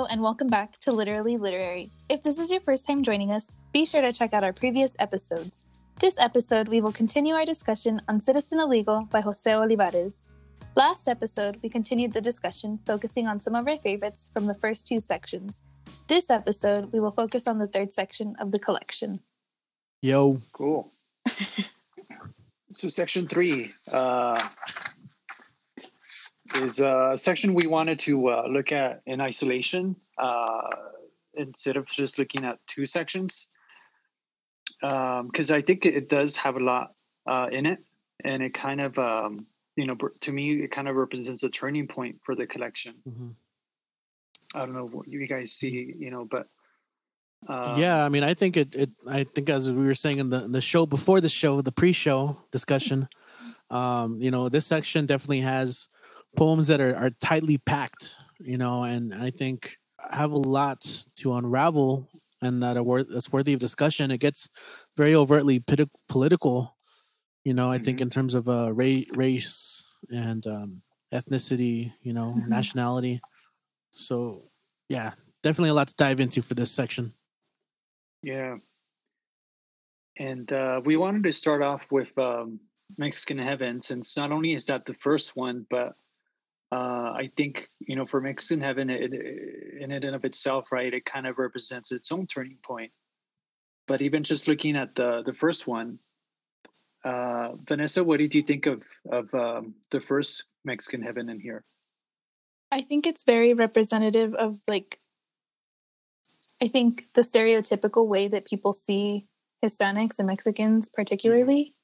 Hello, and welcome back to Literally Literary. If this is your first time joining us, be sure to check out our previous episodes. This episode, we will continue our discussion on Citizen Illegal by Jose Olivarez. Last episode, we continued the discussion, focusing on some of our favorites from the first two sections. This episode, we will focus on the third section of the collection. Yo. Cool. so section three uh, is a section we wanted to uh, look at in isolation uh, instead of just looking at two sections because um, I think it does have a lot uh, in it, and it kind of um, you know to me it kind of represents a turning point for the collection. Mm-hmm. I don't know what you guys see, you know, but uh, yeah, I mean, I think it, it. I think as we were saying in the in the show before the show, the pre-show discussion, um, you know, this section definitely has poems that are, are tightly packed, you know, and I think have a lot to unravel and that are worth that's worthy of discussion. It gets very overtly political, you know. I mm-hmm. think in terms of uh, race, race and um, ethnicity, you know, mm-hmm. nationality. So, yeah, definitely a lot to dive into for this section. Yeah, and uh, we wanted to start off with um, Mexican Heaven, since not only is that the first one, but uh, I think you know for Mexican Heaven, it, in it and of itself, right, it kind of represents its own turning point. But even just looking at the the first one, uh, Vanessa, what did you think of of um, the first Mexican Heaven in here? I think it's very representative of like I think the stereotypical way that people see Hispanics and Mexicans particularly.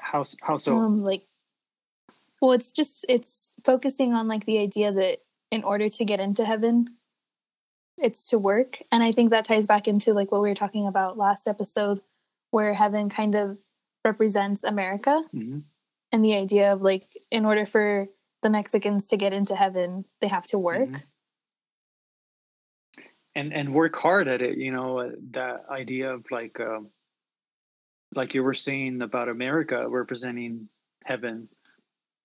How how so? Um, like well, it's just it's focusing on like the idea that in order to get into heaven, it's to work, and I think that ties back into like what we were talking about last episode, where heaven kind of represents America, mm-hmm. and the idea of like in order for the Mexicans to get into heaven, they have to work. Mm-hmm. And and work hard at it, you know, that idea of like um, like you were saying about America representing heaven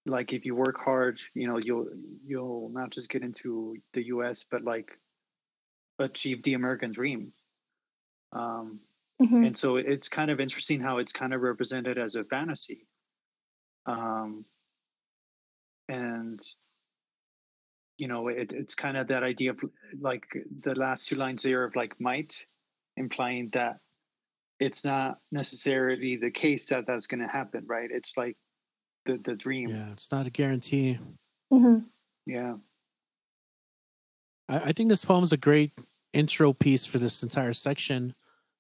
like if you work hard you know you'll you'll not just get into the us but like achieve the american dream. Um mm-hmm. and so it's kind of interesting how it's kind of represented as a fantasy. Um and you know it, it's kind of that idea of like the last two lines there of like might implying that it's not necessarily the case that that's going to happen right? It's like the the dream. Yeah, it's not a guarantee. Mm-hmm. Yeah, I, I, think this poem is a great intro piece for this entire section.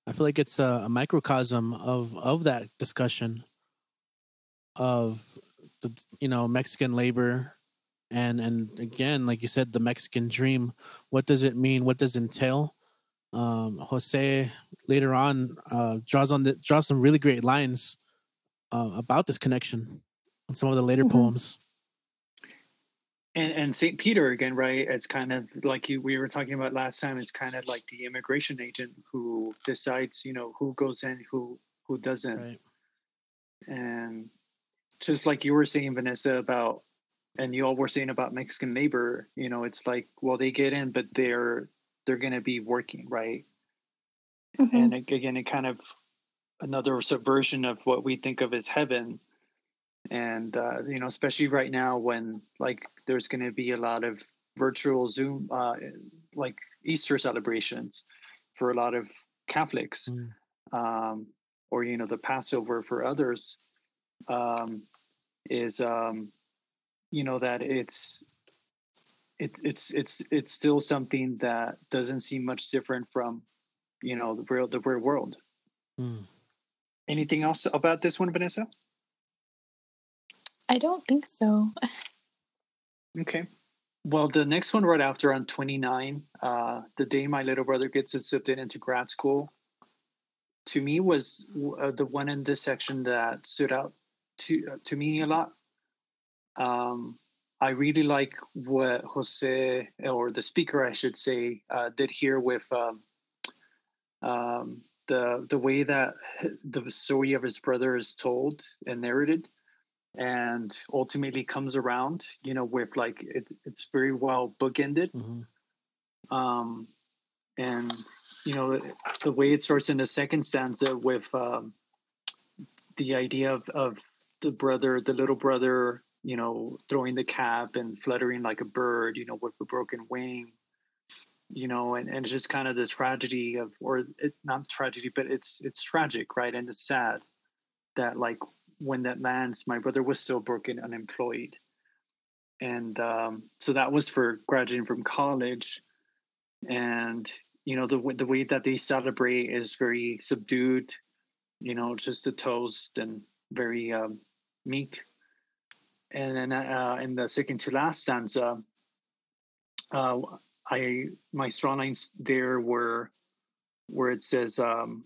I feel like it's a, a microcosm of of that discussion of the you know Mexican labor and and again like you said the Mexican dream. What does it mean? What does it entail? Um, Jose later on uh, draws on the, draws some really great lines uh, about this connection in some of the later mm-hmm. poems. And and Saint Peter again, right? It's kind of like you, we were talking about last time. It's kind of like the immigration agent who decides, you know, who goes in, who who doesn't. Right. And just like you were saying, Vanessa, about and you all were saying about Mexican labor, you know, it's like, well, they get in, but they're they're going to be working, right? Mm-hmm. And again, it kind of another subversion of what we think of as heaven and uh, you know especially right now when like there's going to be a lot of virtual zoom uh, like easter celebrations for a lot of catholics mm. um, or you know the passover for others um, is um, you know that it's it's it's it's it's still something that doesn't seem much different from you know the real the real world mm. anything else about this one vanessa I don't think so. okay. Well, the next one right after on 29, uh, the day my little brother gets accepted into grad school, to me was uh, the one in this section that stood out to uh, to me a lot. Um, I really like what Jose or the speaker, I should say, uh, did here with um, um, the the way that the story of his brother is told and narrated and ultimately comes around you know with like it, it's very well bookended mm-hmm. um and you know the way it starts in the second stanza with um the idea of of the brother the little brother you know throwing the cap and fluttering like a bird you know with a broken wing you know and, and it's just kind of the tragedy of or it not tragedy but it's it's tragic right and it's sad that like when that man's my brother was still broken unemployed. And um, so that was for graduating from college. And you know the the way that they celebrate is very subdued you know just a toast and very um, meek. And then uh, in the second to last stanza uh, i my strong lines there were where it says um,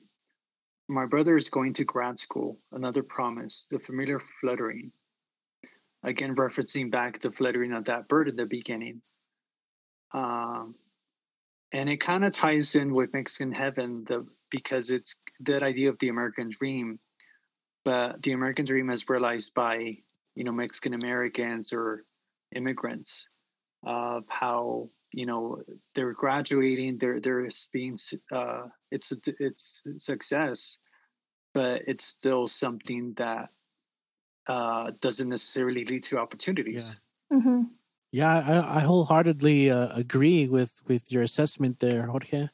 my brother is going to grad school, another promise, the familiar fluttering. Again, referencing back the fluttering of that bird in the beginning. Um, and it kind of ties in with Mexican Heaven the, because it's that idea of the American dream, but the American dream is realized by, you know, Mexican Americans or immigrants of how you know they're graduating they're they're being uh it's it's success but it's still something that uh doesn't necessarily lead to opportunities. Yeah, mm-hmm. yeah I, I wholeheartedly uh, agree with with your assessment there jorge.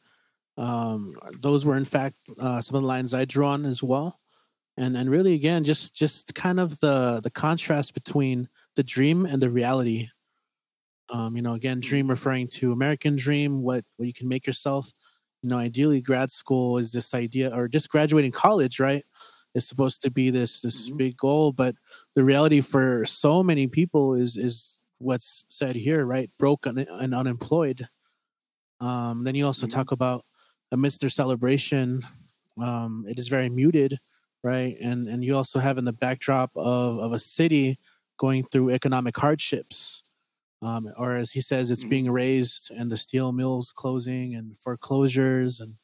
Um those were in fact uh some of the lines i drawn as well. And and really again just just kind of the the contrast between the dream and the reality um, you know, again, dream referring to American dream, what what you can make yourself. You know, ideally, grad school is this idea, or just graduating college, right? Is supposed to be this this mm-hmm. big goal, but the reality for so many people is is what's said here, right? Broke and, and unemployed. Um, then you also mm-hmm. talk about amidst their celebration, um, it is very muted, right? And and you also have in the backdrop of of a city going through economic hardships um, or as he says, it's mm-hmm. being raised and the steel mills closing and foreclosures. And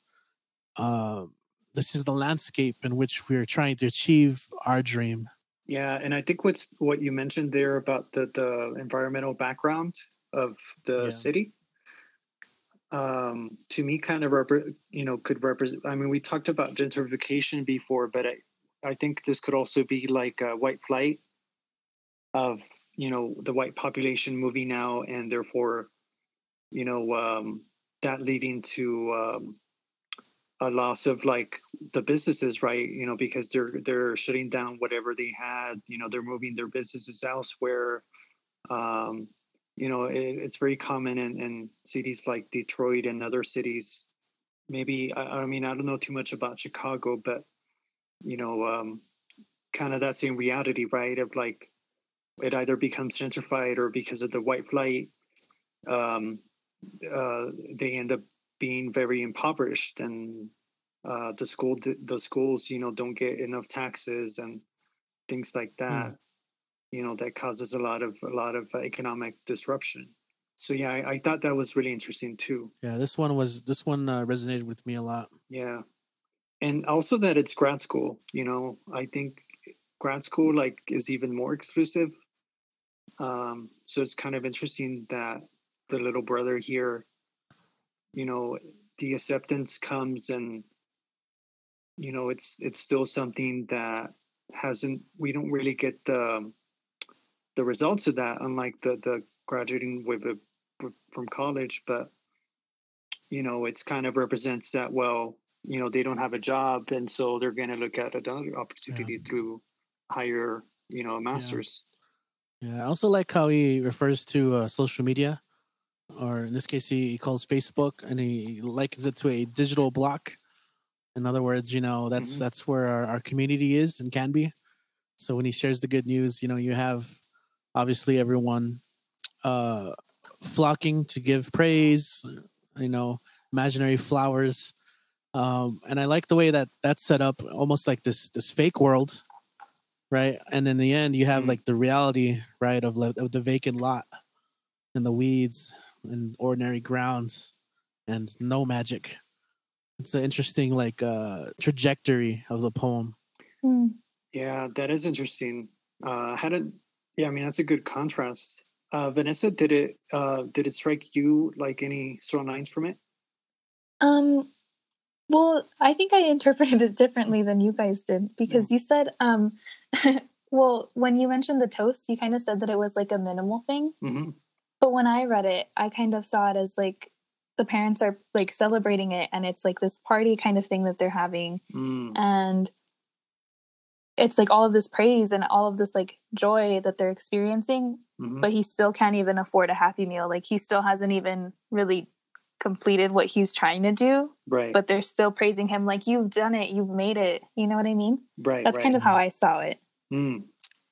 uh, this is the landscape in which we're trying to achieve our dream. Yeah, and I think what's what you mentioned there about the the environmental background of the yeah. city, um, to me, kind of rep- you know could represent. I mean, we talked about gentrification before, but I I think this could also be like a white flight of you know the white population moving now and therefore you know um, that leading to um, a loss of like the businesses right? You know because they're they're shutting down whatever they had you know they're moving their businesses elsewhere. Um, you know it, it's very common in, in cities like detroit and other cities. Maybe I, I, mean i don't know too much about chicago but you know um, kind of that same reality right? Of like it either becomes gentrified or because of the white flight, um, uh, they end up being very impoverished, and uh, the school the schools you know don't get enough taxes and things like that. Mm. You know that causes a lot of a lot of economic disruption. So yeah, I, I thought that was really interesting too. Yeah, this one was this one uh, resonated with me a lot. Yeah, and also that it's grad school. You know, I think grad school like is even more exclusive um, so it's kind of interesting that the little brother here, you know, the acceptance comes and you know it's it's still something that hasn't we don't really get the the results of that unlike the the graduating with a, from college but you know it's kind of represents that well you know they don't have a job and so they're going to look at another opportunity yeah. through higher you know masters yeah, I also like how he refers to uh, social media, or in this case, he, he calls Facebook, and he likens it to a digital block. In other words, you know that's mm-hmm. that's where our, our community is and can be. So when he shares the good news, you know you have obviously everyone uh, flocking to give praise. You know, imaginary flowers, um, and I like the way that that's set up, almost like this this fake world right? And in the end, you have mm-hmm. like the reality, right, of, of the vacant lot and the weeds and ordinary grounds and no magic. It's an interesting like uh trajectory of the poem. Hmm. Yeah, that is interesting. Uh, had it? Yeah, I mean that's a good contrast. Uh, Vanessa, did it uh, did it strike you like any strong lines from it? Um, well, I think I interpreted it differently than you guys did because you said, um, well, when you mentioned the toast, you kind of said that it was like a minimal thing. Mm-hmm. But when I read it, I kind of saw it as like the parents are like celebrating it and it's like this party kind of thing that they're having. Mm. And it's like all of this praise and all of this like joy that they're experiencing, mm-hmm. but he still can't even afford a happy meal. Like he still hasn't even really completed what he's trying to do. Right. But they're still praising him like you've done it, you've made it. You know what I mean? Right. That's right. kind of how I saw it. Mm.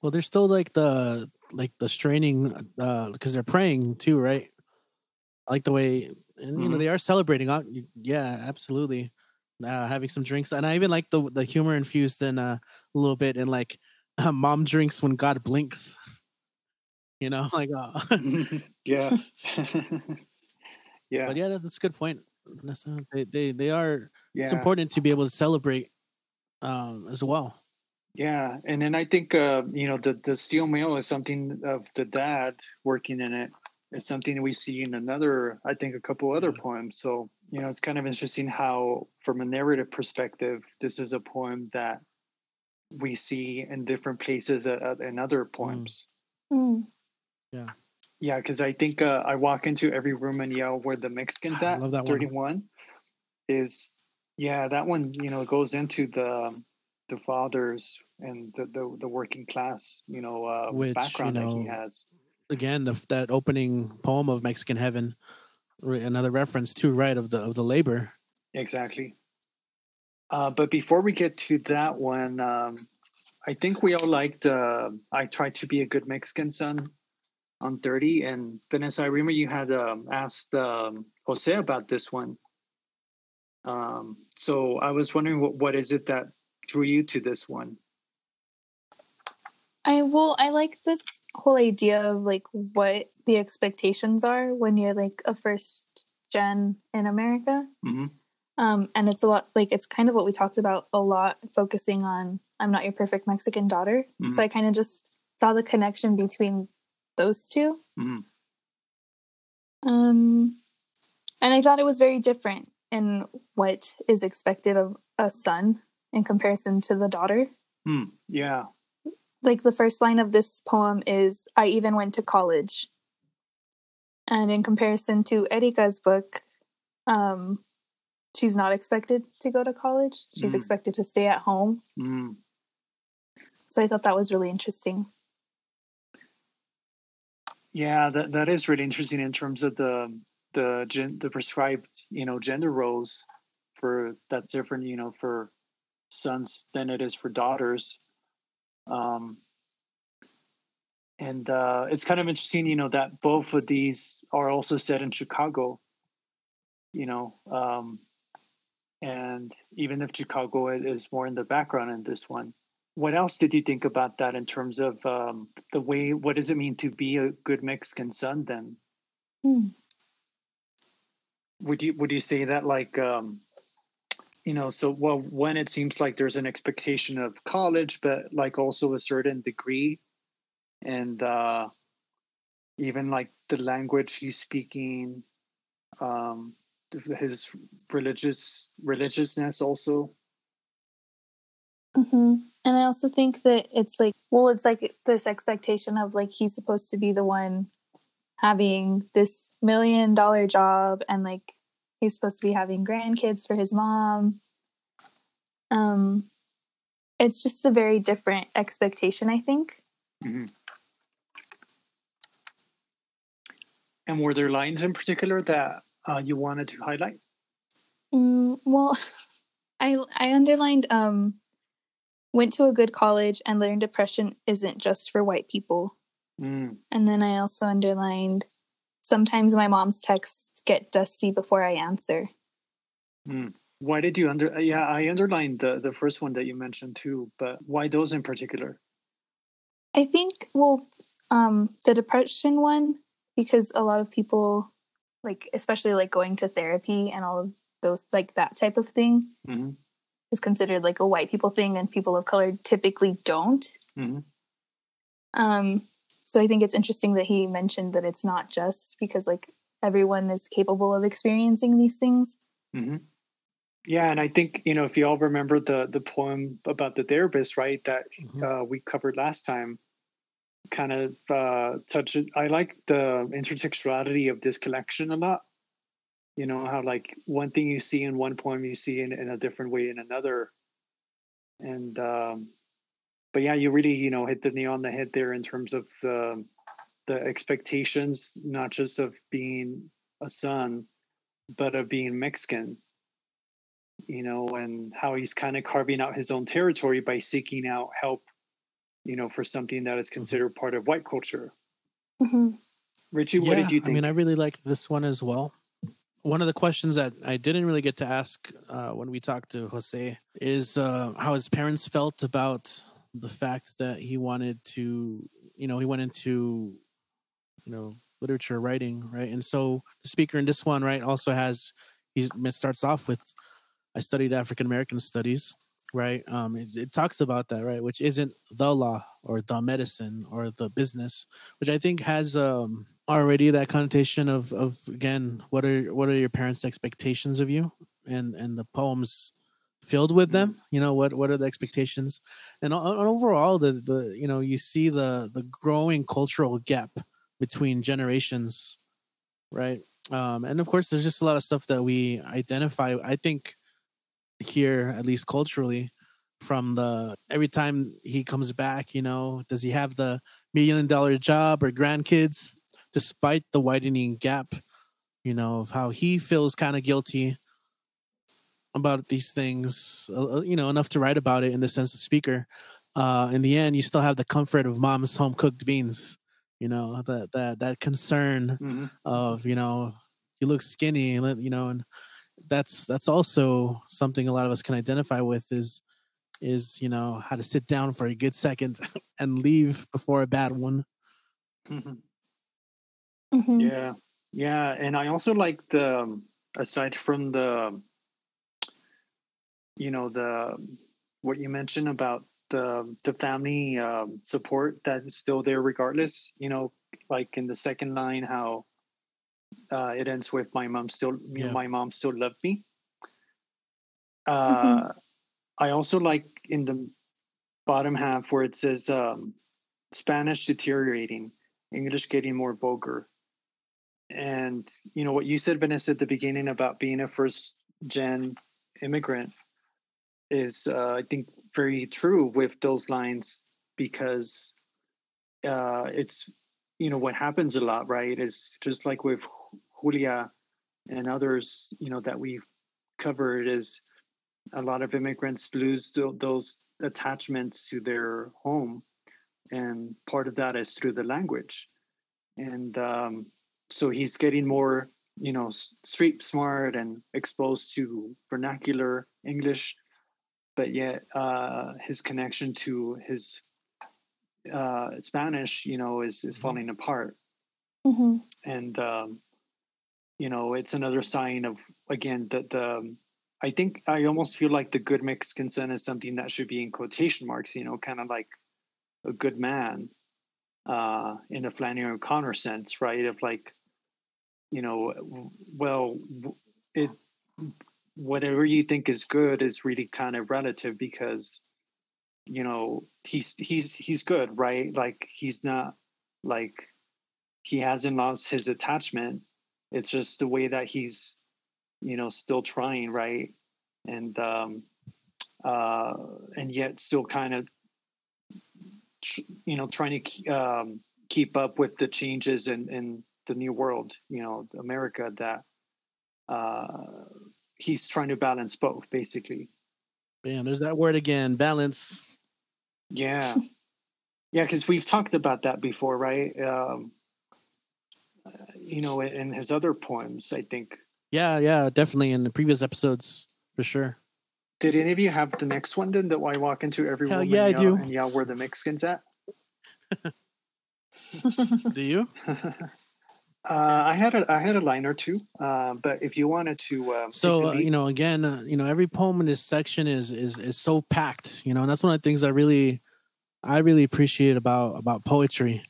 Well, there's still like the like the straining uh because they're praying too, right? I like the way and mm-hmm. you know mm-hmm. they are celebrating. Uh, yeah, absolutely. Uh, having some drinks, and I even like the the humor infused in uh, a little bit, and like uh, mom drinks when God blinks. You know, like uh, yeah. Yeah, but yeah, that's a good point. They they they are. Yeah. It's important to be able to celebrate um, as well. Yeah, and then I think uh, you know the the steel mail is something of the dad working in it is something we see in another, I think, a couple other mm-hmm. poems. So you know, it's kind of interesting how, from a narrative perspective, this is a poem that we see in different places uh, uh in other mm. poems. Mm. Yeah. Yeah, because I think uh, I walk into every room and yell where the Mexicans at. I love that 31 one. is yeah, that one, you know, goes into the the fathers and the the, the working class, you know, uh, Which, background you know, that he has. Again, the, that opening poem of Mexican Heaven, another reference to right of the of the labor. Exactly. Uh, but before we get to that one, um, I think we all liked. Uh, I tried to be a good Mexican son on 30. And Vanessa, I remember you had um, asked um, Jose about this one. Um, so I was wondering what, what is it that drew you to this one? I well, I like this whole idea of like what the expectations are when you're like a first gen in America. Mm-hmm. Um, and it's a lot like it's kind of what we talked about a lot, focusing on I'm not your perfect Mexican daughter. Mm-hmm. So I kind of just saw the connection between those 2 mm-hmm. Um, and I thought it was very different in what is expected of a son in comparison to the daughter. Mm, yeah. Like the first line of this poem is I even went to college. And in comparison to Erika's book, um, she's not expected to go to college. She's mm. expected to stay at home. Mm. So I thought that was really interesting. Yeah, that that is really interesting in terms of the the the prescribed you know gender roles for that's different you know for sons than it is for daughters. Um, and uh, it's kind of interesting, you know, that both of these are also set in Chicago. You know, um, and even if Chicago is more in the background in this one, what else did you think about that in terms of um, the way what does it mean to be a good mexican son then hmm. would you would you say that like um, you know so well when it seems like there's an expectation of college but like also a certain degree and uh even like the language he's speaking um his religious religiousness also Mm-hmm. And I also think that it's like, well, it's like this expectation of like he's supposed to be the one having this million dollar job and like he's supposed to be having grandkids for his mom. Um, it's just a very different expectation, I think. Mm-hmm. And were there lines in particular that uh, you wanted to highlight? Mm, well, I I underlined um, went to a good college and learned depression isn't just for white people. Mm. And then I also underlined sometimes my mom's texts get dusty before I answer. Mm. Why did you under? Yeah, I underlined the the first one that you mentioned too, but why those in particular? I think well, um, the depression one because a lot of people like, especially like going to therapy and all of those like that type of thing. Mm-hmm is considered like a white people thing and people of color typically don't. Mm-hmm. Um, so I think it's interesting that he mentioned that it's not just because like everyone is capable of experiencing these things. Mm-hmm. Yeah, and I think you know if you all remember the the poem about the therapist, right? That mm-hmm. uh, we covered last time, kind of uh, touch. I like the intertextuality of this collection a lot. You know how like one thing you see in one poem, you see in, in a different way in another, and um, but yeah, you really you know hit the nail on the head there in terms of the the expectations, not just of being a son, but of being Mexican you know, and how he's kind of carving out his own territory by seeking out help, you know, for something that is mm-hmm. considered part of white culture. Mm-hmm. Richie, what yeah, did you think? I mean, I really liked this one as well. One of the questions that I didn't really get to ask uh, when we talked to Jose is uh, how his parents felt about the fact that he wanted to, you know, he went into, you know, literature writing, right? And so the speaker in this one, right, also has he starts off with I studied African American studies, right? Um, it, it, talks about that, right? Which isn't the law or the medicine or the business, which I think has um, already that connotation of of again, what are what are your parents' expectations of you, and and the poems filled with them. You know what what are the expectations, and, and overall, the the you know you see the the growing cultural gap between generations, right? Um, and of course, there's just a lot of stuff that we identify. I think here, at least culturally, from the every time he comes back, you know, does he have the million dollar job or grandkids, despite the widening gap, you know, of how he feels kind of guilty about these things, uh, uh, you know, enough to write about it in the sense of speaker. Uh, in the end, you still have the comfort of mom's home cooked beans, you know, that that that concern mm-hmm. of you know, you look skinny, you know, and that's that's also something a lot of us can identify with is is you know how to sit down for a good second and leave before a bad one mm-hmm. Mm-hmm. yeah yeah and i also like the um, aside from the you know the what you mentioned about the the family um, support that is still there regardless you know like in the second line how uh, it ends with my mom still yeah. my mom still loved me uh, mm-hmm. i also like in the bottom half where it says um, spanish deteriorating english getting more vulgar and you know what you said vanessa at the beginning about being a first gen immigrant is uh, i think very true with those lines because uh, it's you know what happens a lot right is just like with Julia and others, you know, that we've covered is a lot of immigrants lose those attachments to their home. And part of that is through the language. And um, so he's getting more, you know, street smart and exposed to vernacular English, but yet uh, his connection to his uh, Spanish, you know, is, is mm-hmm. falling apart. Mm-hmm. And um, you know it's another sign of again that the i think i almost feel like the good mexican son is something that should be in quotation marks you know kind of like a good man uh in a flannery o'connor sense right of like you know well it whatever you think is good is really kind of relative because you know he's he's he's good right? Like he's not like he hasn't lost his attachment. It's just the way that he's you know still trying right? And um uh and yet still kind of you know trying to um keep up with the changes and in the new world you know america that uh he's trying to balance both basically man there's that word again balance yeah yeah because we've talked about that before right um you know, in his other poems, I think. Yeah, yeah, definitely in the previous episodes for sure. Did any of you have the next one then that I walk into every Hell woman yeah, I do. and yell where the Mexicans at? do you? Uh, I had a I had a line or two, uh, but if you wanted to, uh, so uh, you know, again, uh, you know, every poem in this section is is is so packed, you know, and that's one of the things I really I really appreciate about about poetry,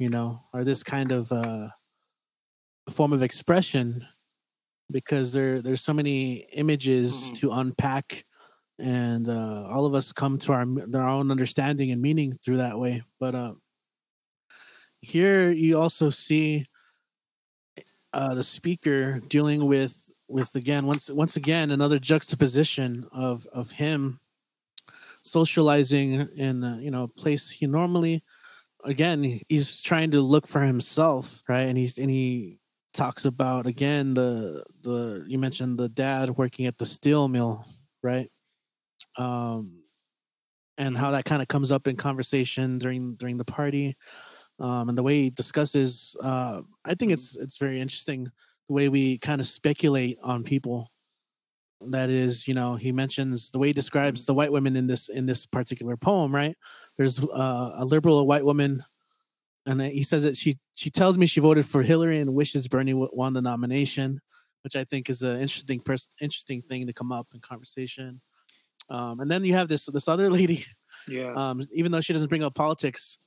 you know, or this kind of uh, form of expression, because there there's so many images mm-hmm. to unpack, and uh, all of us come to our our own understanding and meaning through that way. But uh, here you also see uh, the speaker dealing with with again once once again another juxtaposition of of him socializing in a, you know a place he normally again he's trying to look for himself right? And he's and he talks about again the the you mentioned the dad working at the steel mill right? Um and how that kind of comes up in conversation during during the party um and the way he discusses uh i think it's it's very interesting the way we kind of speculate on people. That is you know he mentions the way he describes the white women in this in this particular poem right? There's uh, a liberal white woman and he says that she she tells me she voted for hillary and wishes bernie won the nomination which i think is an interesting pers- interesting thing to come up in conversation. Um, and then you have this this other lady yeah. um, even though she doesn't bring up politics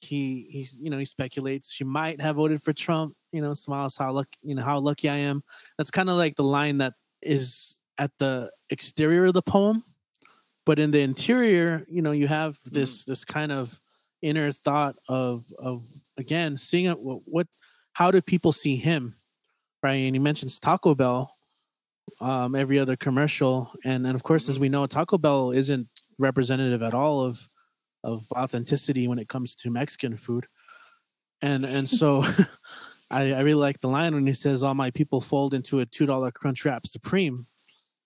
he he's you know he speculates she might have voted for trump you know smiles how lucky you know how lucky i am that's kind of like the line that is at the exterior of the poem, but in the interior, you know, you have this mm. this kind of inner thought of of again seeing it. What, what how do people see him, right? And he mentions Taco Bell, um, every other commercial, and and of course, as we know, Taco Bell isn't representative at all of of authenticity when it comes to Mexican food, and and so. I, I, really like the line when he says, "All my people fold into a two dollar Crunchwrap Supreme,"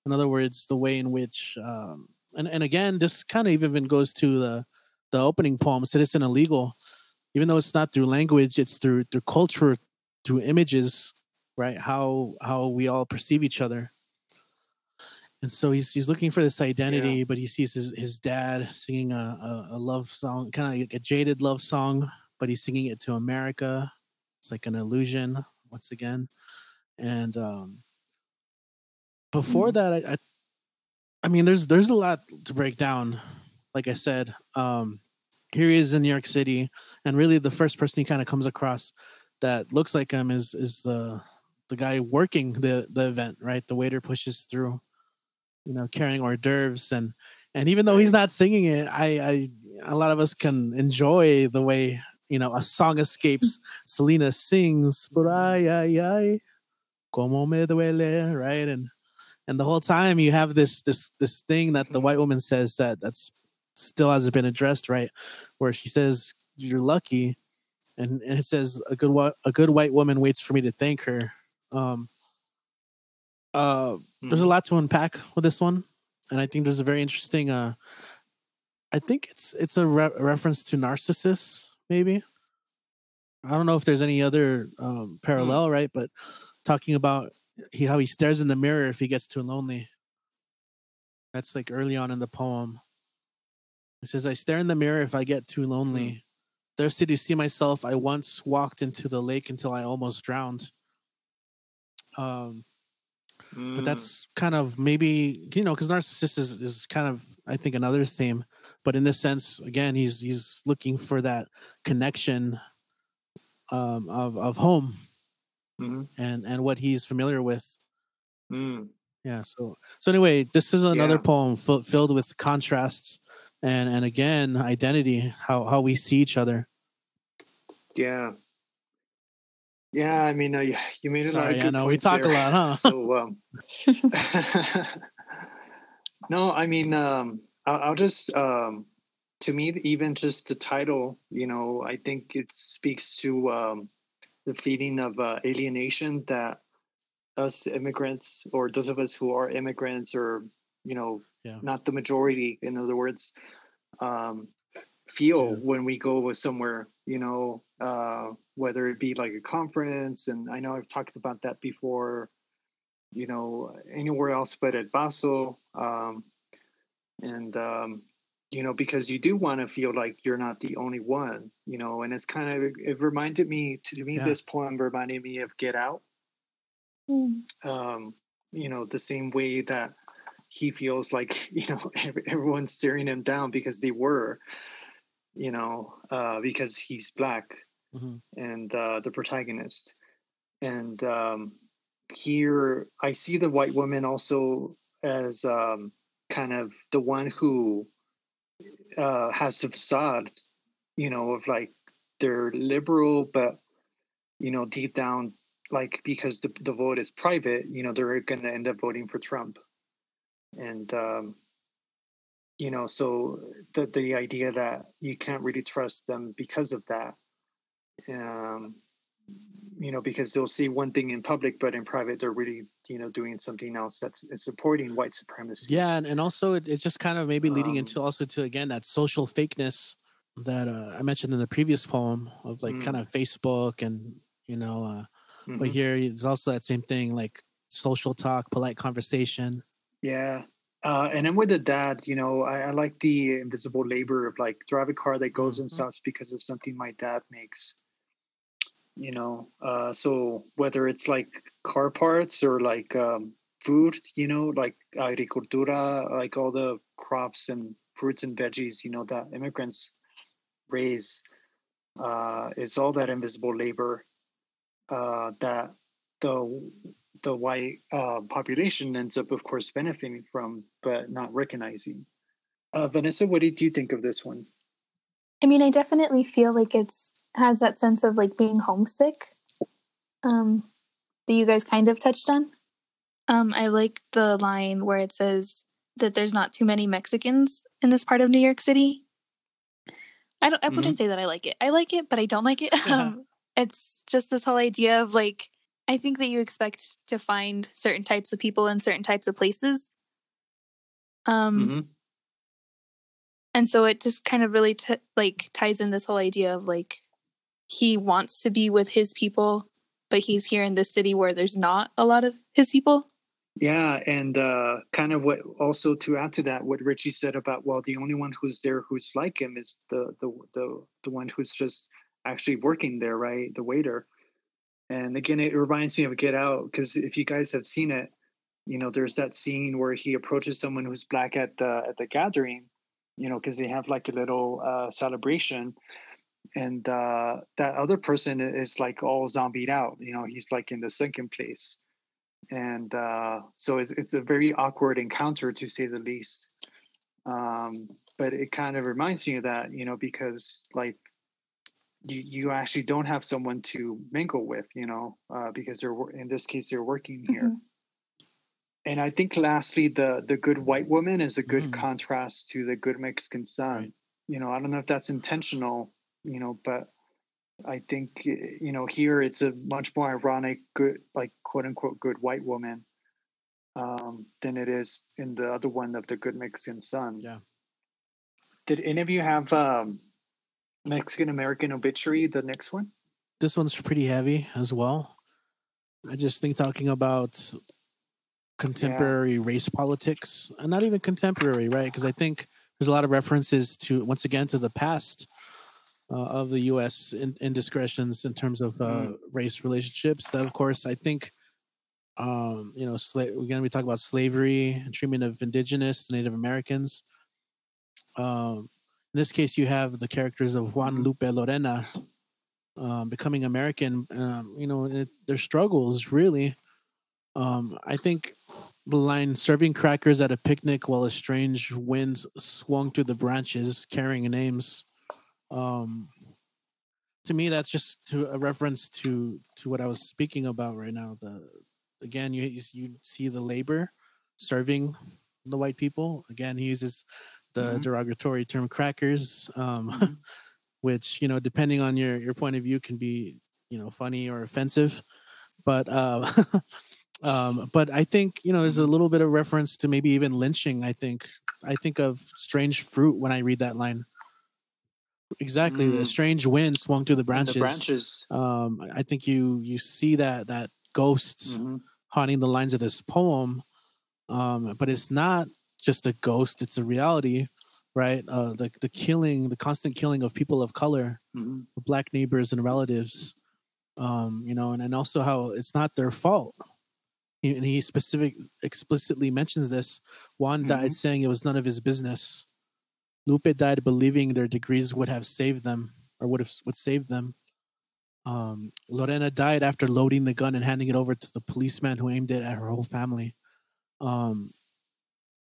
In other words, the way in which, um, and and again, this kind of even goes to the the opening poem, "Citizen Illegal." Even though it's not through language, it's through through culture, through images, right? How how we all perceive each other. And so he's he's looking for this identity, yeah. but he sees his, his dad singing a, a, a love song, kind of like a jaded love song, but he's singing it to America. It's like an illusion once again, and um, before mm that, I, I, I mean, there's there's a lot to break down. Like I said, um, here he is in New York City, and really the first person he kind of comes across that looks like him is is the the guy working the the event, right? The waiter pushes through, you know, carrying hors d'oeuvres, and and even though he's not singing it, I, I a lot of us can enjoy the way you know a song escapes. Selena sings, but ay ay ay, como me duele, right? And and the whole time you have this this this thing that the mm-hmm. white woman says that that's still hasn't been addressed right where she says you're lucky and, and it says a good a good white woman waits for me to thank her um uh mm-hmm. there's a mm-hmm. lot to unpack with this one and i think there's a very interesting uh i think it's it's a re- reference to narcissus maybe i don't know if there's any other um parallel mm-hmm. right but talking about he how he stares in the mirror if he gets too lonely. That's like early on in the poem. It says, I stare in the mirror if I get too lonely. Mm. Thirsty to see myself, I once walked into the lake until I almost drowned. Um, mm. But that's kind of maybe, you know, because narcissist is, is kind of, I think, another theme. But in this sense, again, he's he's looking for that connection um, of of home mm-hmm. and and what he's familiar with. Mm. Yeah. So so anyway, this is another yeah. poem f- filled with contrasts and and again identity, how how we see each other. Yeah. Yeah, I mean, uh, you made a Sorry, lot of good I know we talk there. a lot, huh? So, um, no, I mean, um, I'll, I'll just, um, to me, even just the title, you know, I think it speaks to um, the feeling of uh, alienation that us immigrants or those of us who are immigrants or you know yeah. not the majority in other words um, feel yeah. when we go somewhere you know uh, whether it be like a conference and i know i've talked about that before you know anywhere else but at Basel. um, and um, you know, because you do want to feel like you're not the only one, you know, and it's kind of, it reminded me, to me, yeah. this poem reminded me of Get Out. Mm. Um, you know, the same way that he feels like, you know, everyone's staring him down because they were. You know, uh, because he's black mm-hmm. and uh, the protagonist. And um, here I see the white woman also as um, kind of the one who uh, has the facade, you know, of like they're liberal, but you know, deep down, like because the the vote is private, you know, they're going to end up voting for Trump, and um, you know, so the the idea that you can't really trust them because of that, um, you know, because they'll see one thing in public, but in private, they're really, you know, doing something else that's supporting white supremacy. Yeah, and, and also it, it's just kind of maybe leading um, into also to again that social fakeness that uh, I mentioned in the previous poem of like mm. kind of Facebook and you know, uh, mm-hmm. but here it's also that same thing like social talk, polite conversation. Yeah. Uh, and then with the dad, you know, I, I, like the invisible labor of like drive a car that goes mm-hmm. and stops because of something my dad makes you know uh, so whether it's like car parts or like um, food you know like agricultura like all the crops and fruits and veggies you know that immigrants raise uh, is all that invisible labor uh, that the the white uh, population ends up of course benefiting from but not recognizing uh, vanessa what did you think of this one i mean i definitely feel like it's has that sense of like being homesick um, that you guys kind of touched on. Um, I like the line where it says that there's not too many Mexicans in this part of New York City. I don't. I wouldn't mm-hmm. say that I like it. I like it, but I don't like it. Yeah. Um, it's just this whole idea of like I think that you expect to find certain types of people in certain types of places. Um, mm-hmm and so it just kind of really t- like ties in this whole idea of like he wants to be with his people, but he's here in this city where there's not a lot of his people. Yeah, and uh, kind of what also to add to that, what Richie said about well, the only one who's there who's like him is the the the the one who's just actually working there, right? The waiter. And again, it reminds me of Get Out because if you guys have seen it, you know, there's that scene where he approaches someone who's black at the at the gathering, you know, because they have like a little uh, celebration, and uh, that other person is like all zombied out. You know, he's like in the second place, and uh, so it's it's a very awkward encounter to say the least. Um, but it kind of reminds me of that, you know, because like you you actually don't have someone to mingle with, you know, uh, because they're in this case they're working here. Mm-hmm. And I think lastly, the the good white woman is a good mm-hmm. contrast to the good Mexican son. Right. You know, I don't know if that's intentional you know, but I think you know here it's a much more ironic good like quote unquote good white woman um, than it is in the other one of the good Mexican son. Yeah. Did any of you have um, Mexican American obituary? The next one. This one's pretty heavy as well. I just think talking about contemporary yeah. race politics, and not even contemporary, right? Because I think there's a lot of references to once again to the past uh, of the U.S. In, indiscretions in terms of uh, mm. race relationships. That, of course, I think, um, you know, sla- again, we talk about slavery and treatment of indigenous Native Americans. Um, in this case, you have the characters of Juan mm-hmm. Lupe Lorena um, becoming American. Um, you know, it, their struggles really. Um, I think the line serving crackers at a picnic while a strange wind swung through the branches carrying names um to me that's just to a reference to to what i was speaking about right now the again you you see the labor serving the white people again he uses the mm-hmm. derogatory term crackers um mm-hmm. which you know depending on your your point of view can be you know funny or offensive but uh um but i think you know there's a little bit of reference to maybe even lynching i think i think of strange fruit when i read that line exactly mm. the strange wind swung through the branches. The branches. Um, I think you you see that that ghosts mm-hmm. haunting the lines of this poem, um, but it's not just a ghost; it's a reality, right? Uh, the the killing, the constant killing of people of color, mm-hmm. black neighbors and relatives. Um, you know, and, and also how it's not their fault. He, and he specific explicitly mentions this. Juan mm-hmm. died saying it was none of his business Lupe died believing their degrees would have saved them or would have would save them. Um, Lorena died after loading the gun and handing it over to the policeman who aimed it at her whole family. Um,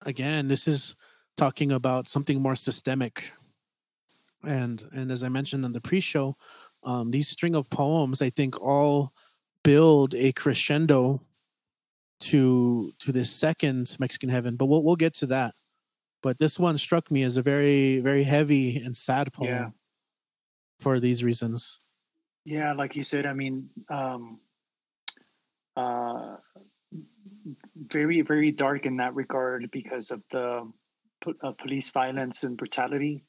again, this is talking about something more systemic. And and as I mentioned in the pre-show, um, these string of poems, I think, all build a crescendo to to this second Mexican Heaven. But we'll we'll get to that. But this one struck me as a very very heavy and sad poem yeah. for these reasons. Yeah, like you said, I mean, um, uh, very very dark in that regard because of the uh, police violence and brutality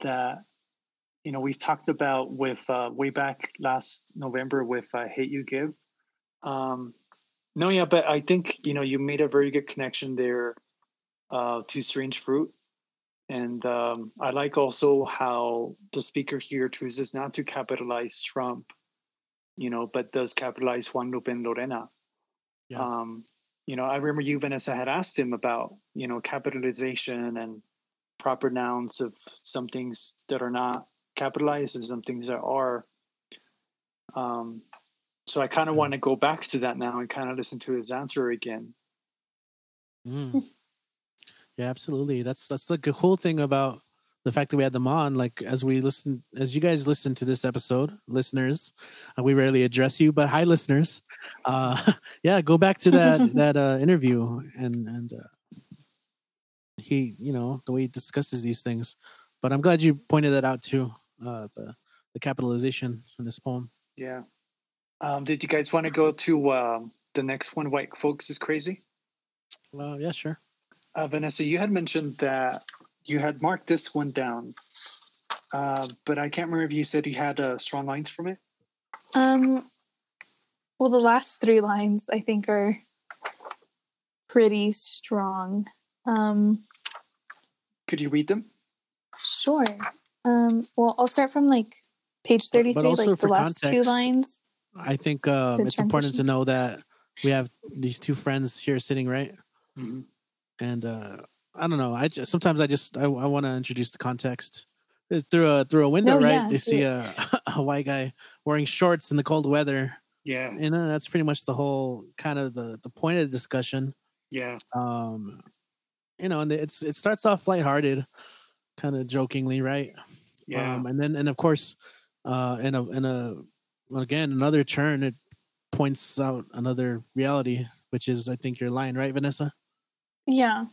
that you know we talked about with uh, way back last November with uh, Hate You Give. Um, no, yeah, but I think you know you made a very good connection there uh, to Strange Fruit, and um, I like also how the speaker here chooses not to capitalize Trump, you know, but does capitalize Juan Lupin Lorena. Yeah. Um, you know, I remember you, Vanessa, had asked him about, you know, capitalization and proper nouns of some things that are not capitalized and some things that are. Um, so I kind of want to go back to that now and kind of listen to his answer again. Mm. Yeah, absolutely. That's that's the cool thing about the fact that we had them on. Like as we listen, as you guys listen to this episode, listeners, uh, we rarely address you, but hi, listeners. Uh, yeah, go back to that that uh, interview and and uh, he, you know, the way he discusses these things. But I'm glad you pointed that out too. Uh, the the capitalization in this poem. Yeah. Um, did you guys want to go to um, the next one? White folks is crazy. Well, yeah, sure. Uh, Vanessa, you had mentioned that you had marked this one down, uh, but I can't remember if you said you had uh, strong lines from it. Um, well, the last three lines I think are pretty strong. Um, Could you read them? Sure. Um, well, I'll start from like page thirty-three, like the last context, two lines. I think um, it's important to know that we have these two friends here sitting right, mm-hmm. and uh, I don't know. I just, sometimes I just I, I want to introduce the context it's through a through a window, no, right? Yeah, they see a, a white guy wearing shorts in the cold weather. Yeah, and uh, that's pretty much the whole kind of the the point of the discussion. Yeah. Um, you know, and it's it starts off lighthearted, kind of jokingly, right? Yeah. Um, and then and of course, uh, in a in a again another turn, it points out another reality, which is I think your line, right, Vanessa? Yeah.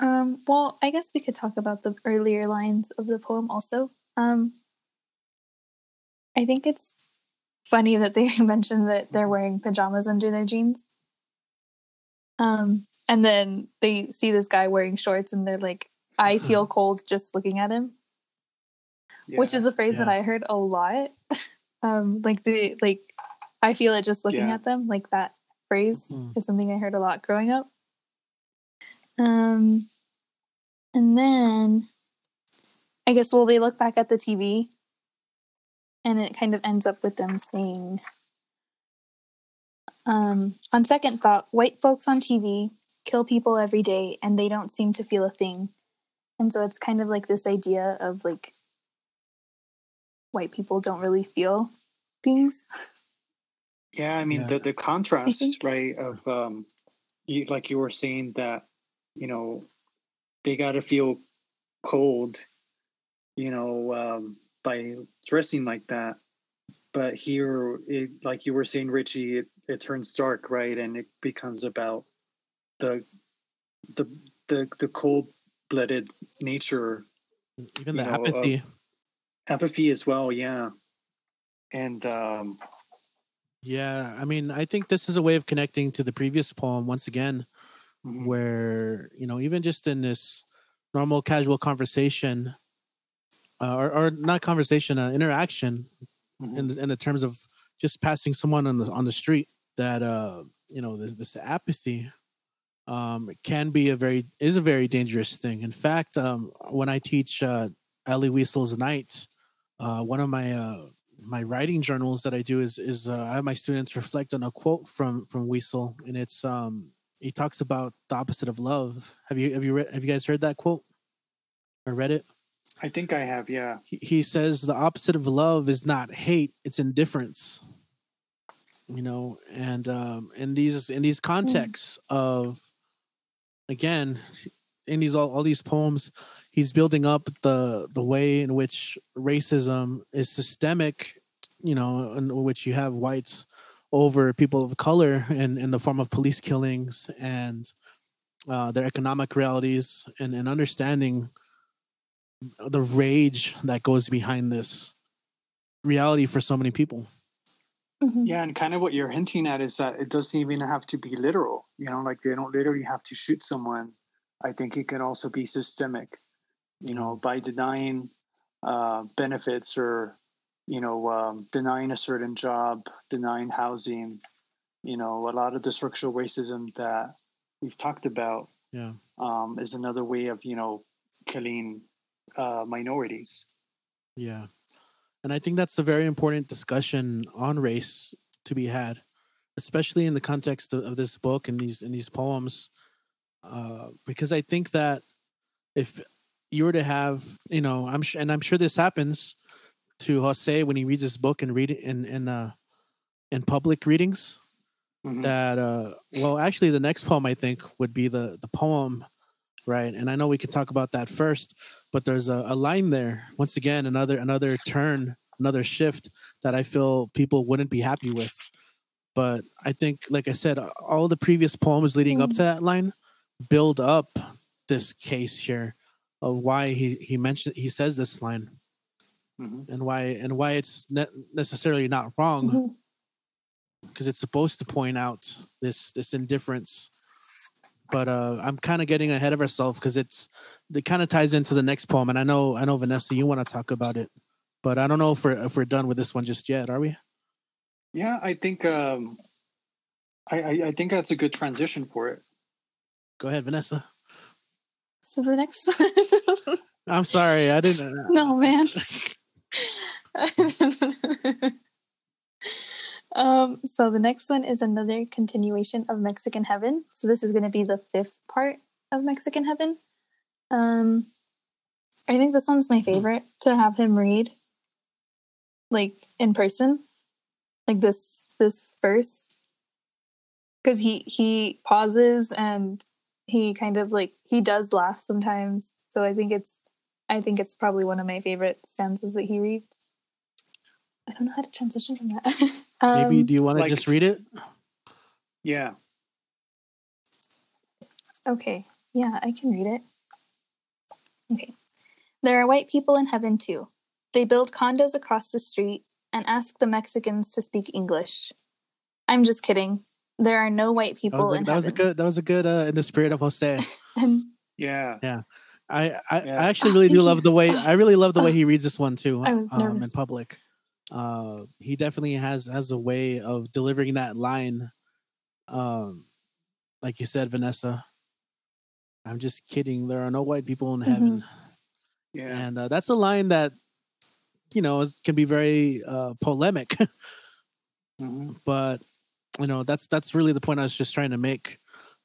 Um, well, I guess we could talk about the earlier lines of the poem also. Um, I think it's funny that they mentioned that they're wearing pajamas under their jeans. Um, and then they see this guy wearing shorts and they're like, I feel cold just looking at him. Yeah, Which is a phrase yeah. that I heard a lot. um, like the like I feel it just looking yeah. at them. Like that phrase mm. is something I heard a lot growing up. Um, and then I guess, well, they look back at the TV and it kind of ends up with them saying, um, on second thought, white folks on TV kill people every day and they don't seem to feel a thing. And so it's kind of like this idea of like white people don't really feel things. Yeah, I mean yeah. the the contrast, right? Of um, you, like you were saying that you know they got to feel cold, you know, um, by dressing like that. But here, it, like you were saying, Richie, it, it turns dark, right, and it becomes about the the the the cold blooded nature, even the know, apathy, apathy as well. Yeah, and um, yeah, I mean, I think this is a way of connecting to the previous poem once again mm-hmm. where you know even just in this normal casual conversation uh, or, or not conversation uh, interaction mm-hmm. in, in the terms of just passing someone on the on the street that uh you know this, this apathy um can be a very is a very dangerous thing in fact um when i teach uh Elie Wiesel's night uh one of my uh my writing journals that I do is is uh, I have my students reflect on a quote from from Wiesel, and it's um he talks about the opposite of love. Have you have you read, have you guys heard that quote or read it? I think I have. Yeah. He, he says the opposite of love is not hate; it's indifference. You know, and um, in these in these contexts mm. of again in these all, all these poems, he's building up the the way in which racism is systemic. You know, in which you have whites over people of color in, in the form of police killings and uh, their economic realities and, and understanding the rage that goes behind this reality for so many people. Mm-hmm. Yeah, and kind of what you're hinting at is that it doesn't even have to be literal. You know, like they don't literally have to shoot someone. I think it can also be systemic. You know, by denying uh, benefits or you know, um, denying a certain job, denying housing, you know, a lot of the structural racism that we've talked about yeah. um, is another way of, you know, killing uh, minorities. Yeah. And I think that's a very important discussion on race to be had, especially in the context of, of this book and these and these poems, uh, because I think that if you were to have, you know, I'm sh- and I'm sure this happens to Jose when he reads his book and read it in in uh, in public readings. Mm-hmm. That uh, well, actually, the next poem I think would be the the poem, right? And I know we could talk about that first, but there's a, a line there. Once again, another another turn, another shift that I feel people wouldn't be happy with. But I think, like I said, all the previous poems leading mm-hmm. up to that line build up this case here of why he he mentioned he says this line mm-hmm. and why and why it's ne- necessarily not wrong because mm-hmm. it's supposed to point out this this indifference but uh, i'm kind of getting ahead of ourselves because it's it kind of ties into the next poem and i know i know vanessa you want to talk about it but i don't know if we're if we're done with this one just yet are we yeah i think um i i, I think that's a good transition for it go ahead vanessa so the next one I'm sorry, I didn't. Uh, no, man. um, so the next one is another continuation of Mexican Heaven. So this is going to be the fifth part of Mexican Heaven. Um, I think this one's my favorite to have him read, like in person, like this this verse, because he he pauses and he kind of like he does laugh sometimes. So I think it's I think it's probably one of my favorite stanzas that he reads. I don't know how to transition from that. um, Maybe do you want to like, just read it? Yeah. Okay. Yeah, I can read it. Okay. There are white people in heaven too. They build condos across the street and ask the Mexicans to speak English. I'm just kidding. There are no white people that in that heaven. Was a good, that was a good uh, in the spirit of Jose. and, yeah. Yeah. I I, yeah. I actually really do love the way I really love the way he reads this one too um, in public. Uh, he definitely has has a way of delivering that line. Um, like you said, Vanessa. I'm just kidding. There are no white people in heaven. Mm-hmm. Yeah, and uh, that's a line that you know can be very uh, polemic. mm-hmm. But you know that's that's really the point I was just trying to make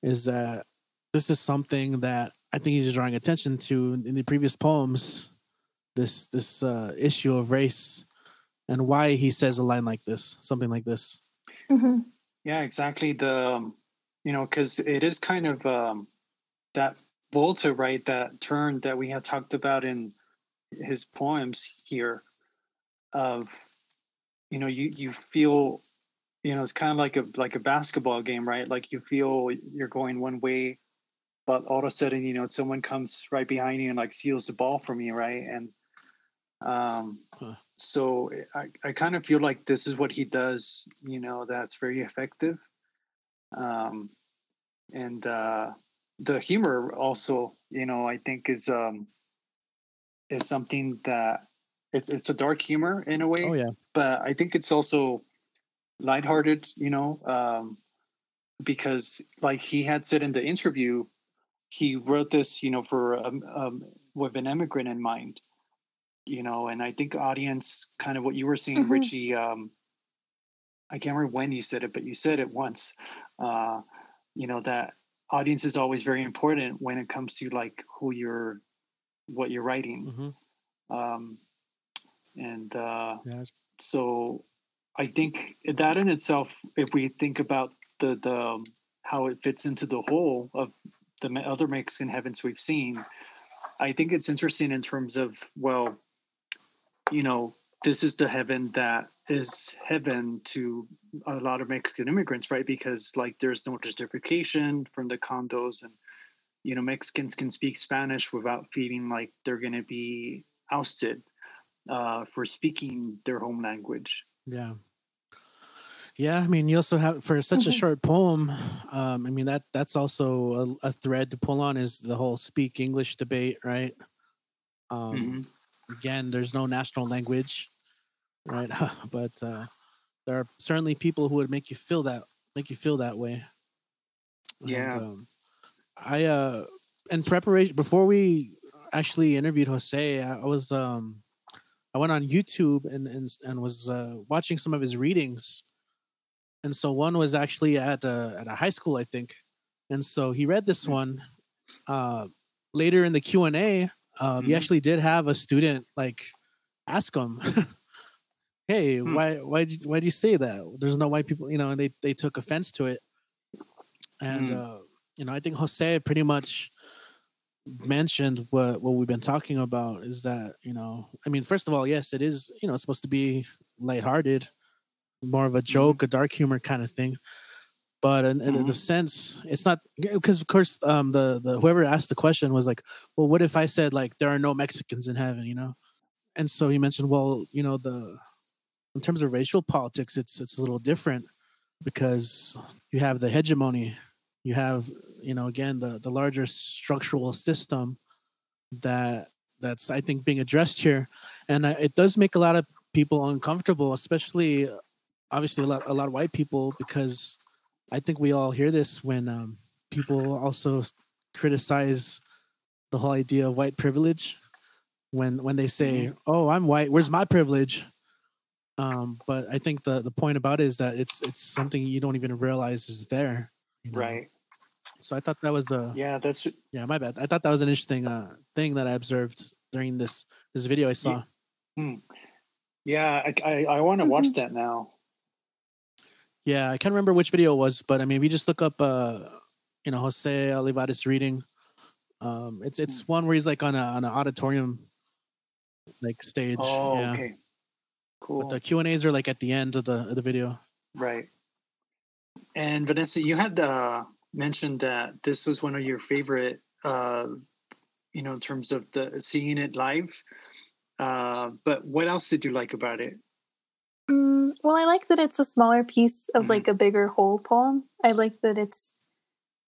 is that this is something that I think he's drawing attention to in the previous poems. This this uh, issue of race and why he says a line like this, something like this. Mm-hmm. Yeah, exactly. The um, you know because it is kind of um, that volta, right? That turn that we have talked about in his poems here. Of you know, you you feel you know it's kind of like a like a basketball game, right? Like you feel you're going one way, but all of a sudden, you know, someone comes right behind you and like seals the ball for me, right? And um, huh so I, I kind of feel like this is what he does, you know, that's very effective. Um, and uh, the humor also, you know, I think is um, is something that it's it's a dark humor in a way. Oh yeah. But I think it's also lighthearted, you know, um, because like he had said in the interview, he wrote this, you know, for um, um, with an immigrant in mind you know, and I think audience kind of what you were saying, mm-hmm. Richie. Um, I can't remember when you said it, but you said it once. Uh, you know that audience is always very important when it comes to like who you're what you're writing mm-hmm. um, and uh, yes. so i think that in itself if we think about the the how it fits into the whole of the other mexican heavens we've seen i think it's interesting in terms of well you know this is the heaven that is heaven to a lot of Mexican immigrants, right? Because like there's no justification from the condos, and you know Mexicans can speak Spanish without feeling like they're going to be ousted uh, for speaking their home language. Yeah. Yeah, I mean, you also have for such a mm-hmm. short poem. Um, I mean that that's also a, a, thread to pull on is the whole speak English debate, right? Um, mm-hmm. Again, there's no national language right? but uh, there are certainly people who would make you feel that make you feel that way. Yeah. And, um, I uh in preparation before we actually interviewed Jose, I, I was um I went on YouTube and and, and was uh, watching some of his readings. And so one was actually at a at a high school, I think. And so he read this mm. one uh later in the Q&A. Um, mm-hmm. he actually did have a student like ask him hey, hmm. why why did why do you say that? There's no white people, you know, and they they took offense to it. And hmm. uh, you know, I think Jose pretty much mentioned what what we've been talking about is that you know, I mean, first of all, yes, it is you know it's supposed to be lighthearted, more of a joke, mm-hmm. a dark humor kind of thing. But in, in mm-hmm. the sense, it's not because of course um, the the whoever asked the question was like, well, what if I said like there are no Mexicans in heaven, you know? And so he mentioned, well, you know, the in terms of racial politics, it's it's a little different because you have the hegemony, you have you know again the the larger structural system that that's I think being addressed here, and it does make a lot of people uncomfortable, especially obviously a lot a lot of white people because I think we all hear this when um, people also criticize the whole idea of white privilege when when they say, mm-hmm. "Oh, I'm white. Where's my privilege?" Um, but I think the the point about it is that it's it's something you don't even realize is there. You know? Right. So I thought that was the yeah that's yeah my bad. I thought that was an interesting uh, thing that I observed during this this video I saw. Yeah, hmm. yeah I I, I want to mm-hmm. watch that now. Yeah, I can't remember which video it was, but I mean, if you just look up, uh, you know, Jose Olivarez reading, um, it's it's hmm. one where he's like on a on an auditorium like stage. Oh, yeah. okay. Cool. But the Q and A's are like at the end of the of the video. Right. And Vanessa, you had uh, mentioned that this was one of your favorite, uh, you know, in terms of the seeing it live. Uh, but what else did you like about it? Mm, well, I like that it's a smaller piece of mm-hmm. like a bigger whole poem. I like that it's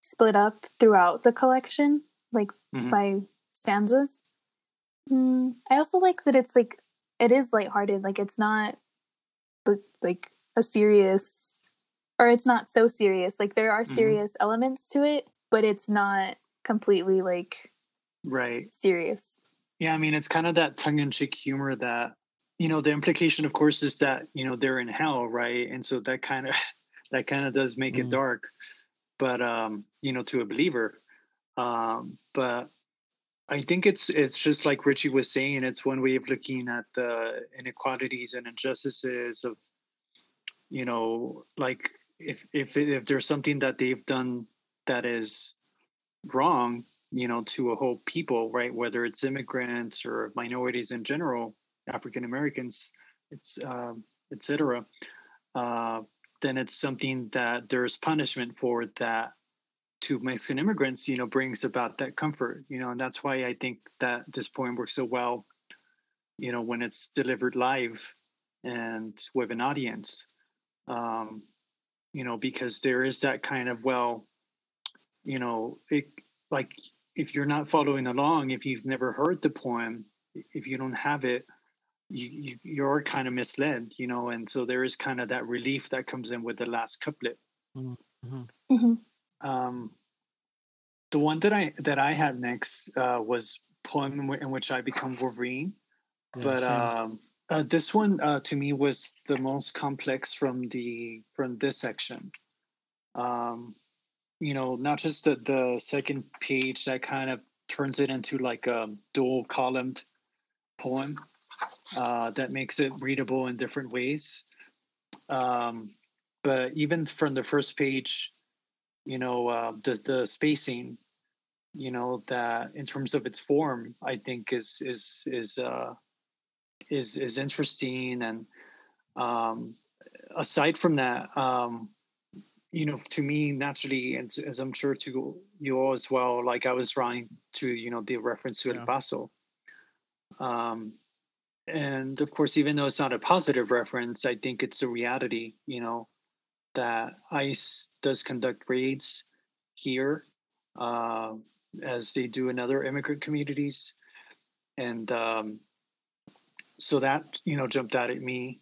split up throughout the collection, like mm-hmm. by stanzas. Mm, I also like that it's like it is lighthearted. Like it's not like a serious or it's not so serious. Like there are mm-hmm. serious mm-hmm. elements to it, but it's not completely like right serious. Yeah, I mean it's kind of that tongue in cheek humor that you know the implication of course is that you know they're in hell, right? And so that kind of that kind of does make mm. it dark. But um, you know, to a believer. Um, but I think it's it's just like Richie was saying. It's one way of looking at the inequalities and injustices of, you know, like if if if there's something that they've done that is wrong, you know, to a whole people, right? Whether it's immigrants or minorities in general, African Americans, it's um, etc. Uh, then it's something that there's punishment for that to Mexican immigrants, you know, brings about that comfort, you know, and that's why I think that this poem works so well, you know, when it's delivered live and with an audience, um, you know, because there is that kind of, well, you know, it, like if you're not following along, if you've never heard the poem, if you don't have it, you, you are kind of misled, you know, and so there is kind of that relief that comes in with the last couplet. Mm-hmm. Mm-hmm. Um, the one that I that I had next uh, was poem in, which I become Wolverine, yeah, but um, uh, this one uh, to me was the most complex from the from this section. Um, you know, not just the, the second page that kind of turns it into like a dual columned poem uh, that makes it readable in different ways. Um, but even from the first page, you know, uh, the the spacing, you know, that in terms of its form, I think is is is uh, is is interesting. And um, aside from that, um, you know, to me, naturally, and as I'm sure to you all as well, like I was drawing to, you know, the reference to yeah. El Paso. Um, and of course, even though it's not a positive reference, I think it's a reality, you know, that ICE does conduct raids here, uh, as they do in other immigrant communities. And um, so that, you know, jumped out at me.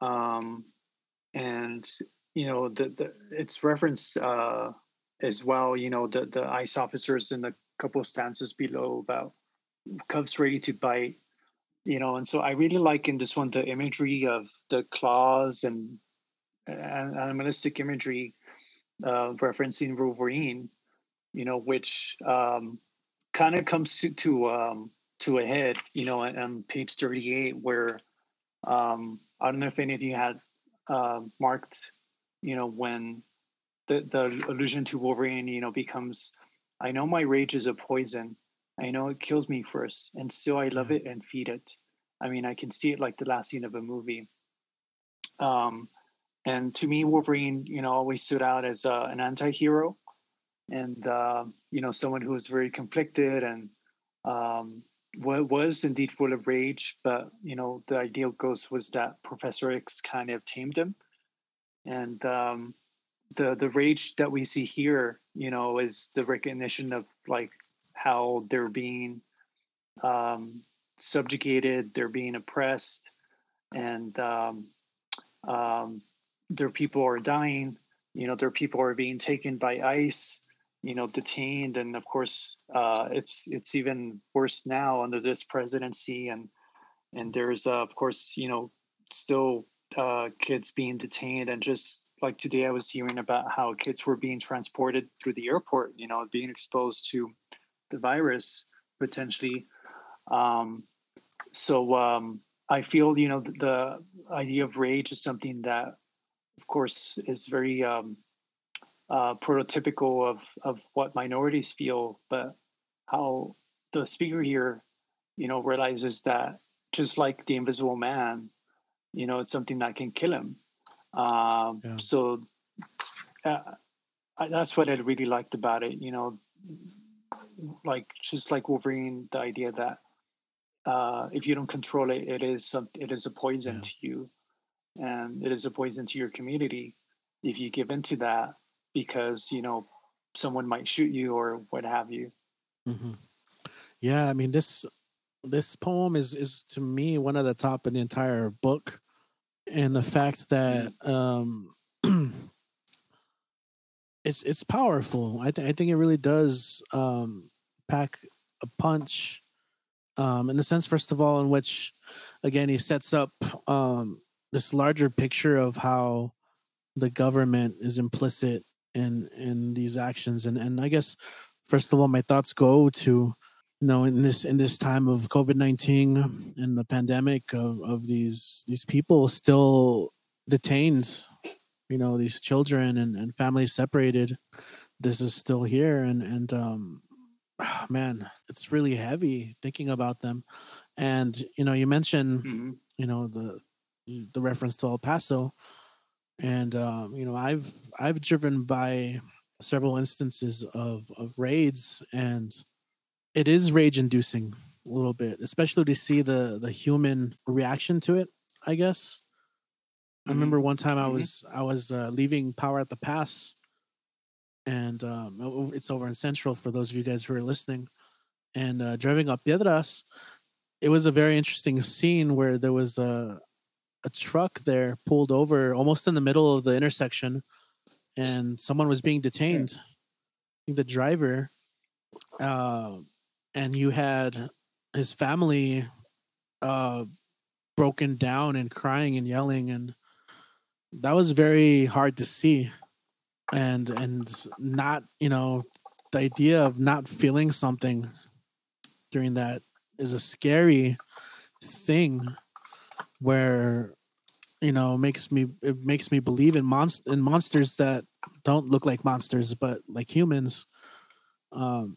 Um, and you know the, the it's referenced uh, as well. You know the the ICE officers in the couple of stanzas below about cubs ready to bite. You know, and so I really like in this one the imagery of the claws and, and animalistic imagery uh, referencing Wolverine. You know, which um, kind of comes to to um, to a head. You know, on, page thirty eight where um, I don't know if any of you had uh, marked you know when the the allusion to Wolverine, you know, becomes I know my rage is a poison. I know it kills me first, and still I love it and feed it. I mean, I can see it like the last scene of a movie. Um, and to me, Wolverine, you know, always stood out as uh, an anti-hero, and uh, you know, someone who was very conflicted and um, was indeed full of rage. But you know, the ideal ghost was that Professor X kind of tamed him and um, the the rage that we see here, you know, is the recognition of like how they're being um, subjugated, they're being oppressed, and um, um, their people are dying. You know, their people are being taken by ICE. You know, detained, and of course, uh, it's it's even worse now under this presidency, and and there's uh, of course, you know, still uh, kids being detained and just like today i was hearing about how kids were being transported through the airport you know being exposed to the virus potentially um, so um, i feel you know the, the, idea of rage is something that of course is very um, uh, prototypical of of what minorities feel but how the speaker here you know realizes that just like the invisible man you know, it's something that can kill him. Um, yeah. So uh, I, that's what I really liked about it. You know, like just like Wolverine, the idea that uh, if you don't control it, it is some, it is a poison yeah. to you, and it is a poison to your community if you give into that because you know someone might shoot you or what have you. Mm-hmm. Yeah, I mean this this poem is is to me one of the top in the entire book and the fact that um, it's it's powerful. I, th- I think it really does um, pack a punch. Um, in the sense, first of all, in which again he sets up um, this larger picture of how the government is implicit in in these actions, and and I guess first of all, my thoughts go to you know in this in this time of covid-19 and the pandemic of of these these people still detained you know these children and, and families separated this is still here and and um man it's really heavy thinking about them and you know you mentioned mm-hmm. you know the the reference to el paso and um you know i've i've driven by several instances of of raids and it is rage inducing a little bit, especially to see the the human reaction to it. I guess. Mm-hmm. I remember one time I mm-hmm. was I was uh, leaving Power at the Pass, and um, it's over in Central for those of you guys who are listening, and uh, driving up Piedras, it was a very interesting scene where there was a a truck there pulled over almost in the middle of the intersection, and someone was being detained. I think the driver. Uh, and you had his family uh broken down and crying and yelling and that was very hard to see. And and not you know the idea of not feeling something during that is a scary thing where you know makes me it makes me believe in monst in monsters that don't look like monsters but like humans. Um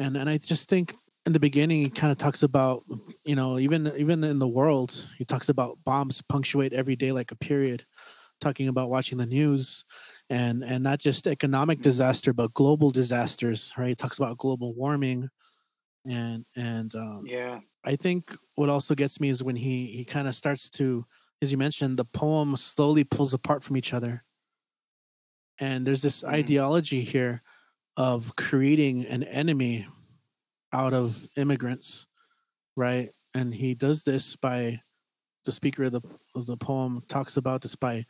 and and i just think in the beginning he kind of talks about you know even even in the world he talks about bombs punctuate every day like a period talking about watching the news and and not just economic disaster but global disasters right? He talks about global warming and and um, yeah. I think what also gets me is when he he kind of starts to as you mentioned the poem slowly pulls apart from each other. And there's this mm-hmm. ideology here of creating an enemy out of immigrants right? And he does this by the speaker of the of the poem talks about this by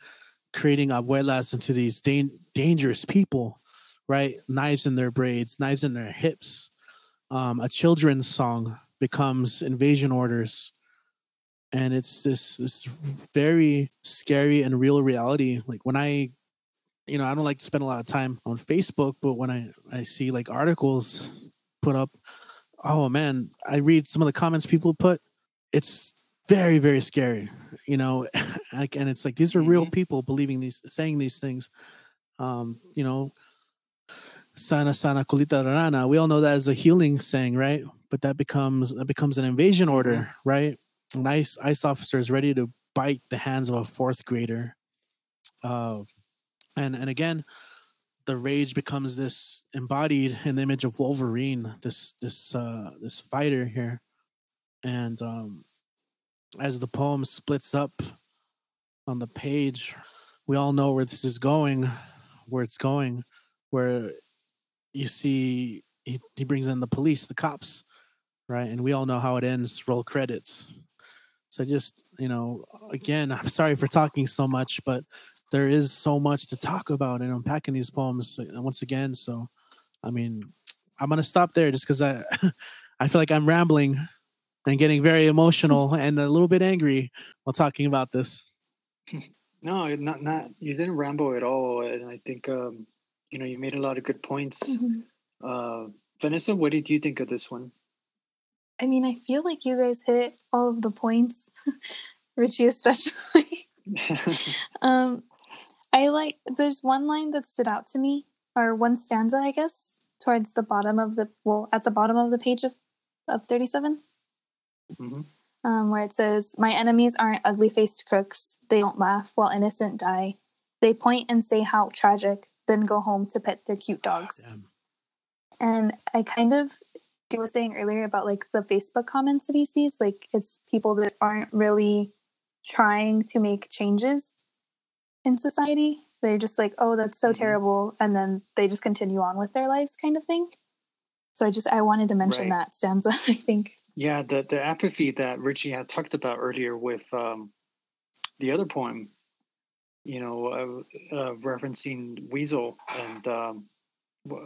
creating abuelas into these da- dangerous people right? Knives in their braids knives in their hips. Um, a children's song becomes invasion orders. And it's this this very scary and real reality. Like when i you know i don't like to spend a lot of time on facebook but when i i see like articles put up oh man i read some of the comments people put. It's very very scary you know and it's like these are real mm-hmm. people believing these saying these things. Um you know sana sana colita rana. We all know that as a healing saying right? But that becomes that becomes an invasion order mm-hmm. right? An ice ice officer is ready to bite the hands of a fourth grader. Uh and and again the rage becomes this embodied in the image of wolverine this this uh this fighter here and um as the poem splits up on the page we all know where this is going where it's going where you see he, he brings in the police, the cops, right? And we all know how it ends. Roll credits. So just you know, again, I'm sorry for talking so much, but there is so much to talk about and unpacking these poems uh, once again. So, I mean, I'm gonna stop there just because I I feel like I'm rambling and getting very emotional and a little bit angry while talking about this. No, not not you didn't ramble at all, and I think um, you know you made a lot of good points. Mm-hmm. Uh, Vanessa, what did you think of this one? I mean, I feel like you guys hit all of the points, Richie especially. um, I like. There's one line that stood out to me, or one stanza, I guess, towards the bottom of the well, at the bottom of the page of of 37. Mm-hmm. Um, where it says, "My enemies aren't ugly faced crooks. They don't laugh while innocent die. They point and say how tragic then go home to pet their cute dogs. Damn. And I kind of you were saying earlier about like the Facebook comments that he sees, like it's people that aren't really trying to make changes in society. They're just like, oh, that's so mm-hmm. terrible. And then they just continue on with their lives kind of thing. So I just I wanted to mention right. that stanza, I think. Yeah, the the apathy that Richie had talked about earlier with um the other poem you know, uh, uh, referencing Wiesel and, um,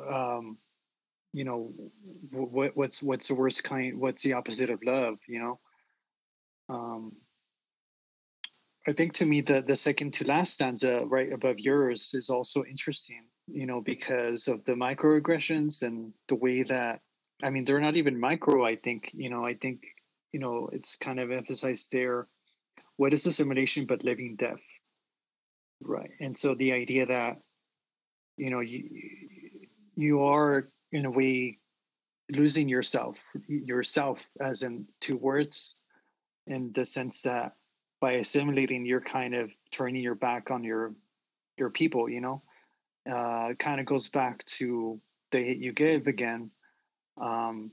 um, you know, what, what's what's the worst kind? What's the opposite of love? You know, um, I think to me the the second to last stanza right above yours is also interesting. You know, because of the microaggressions and the way that I mean they're not even micro. I think you know. I think you know it's kind of emphasized there. What is assimilation but living death? Right. And so the idea that, you know, you, you are in a way losing yourself, yourself as in two words, in the sense that by assimilating, you're kind of turning your back on your your people, you know, uh, kind of goes back to the hit you give again. Um,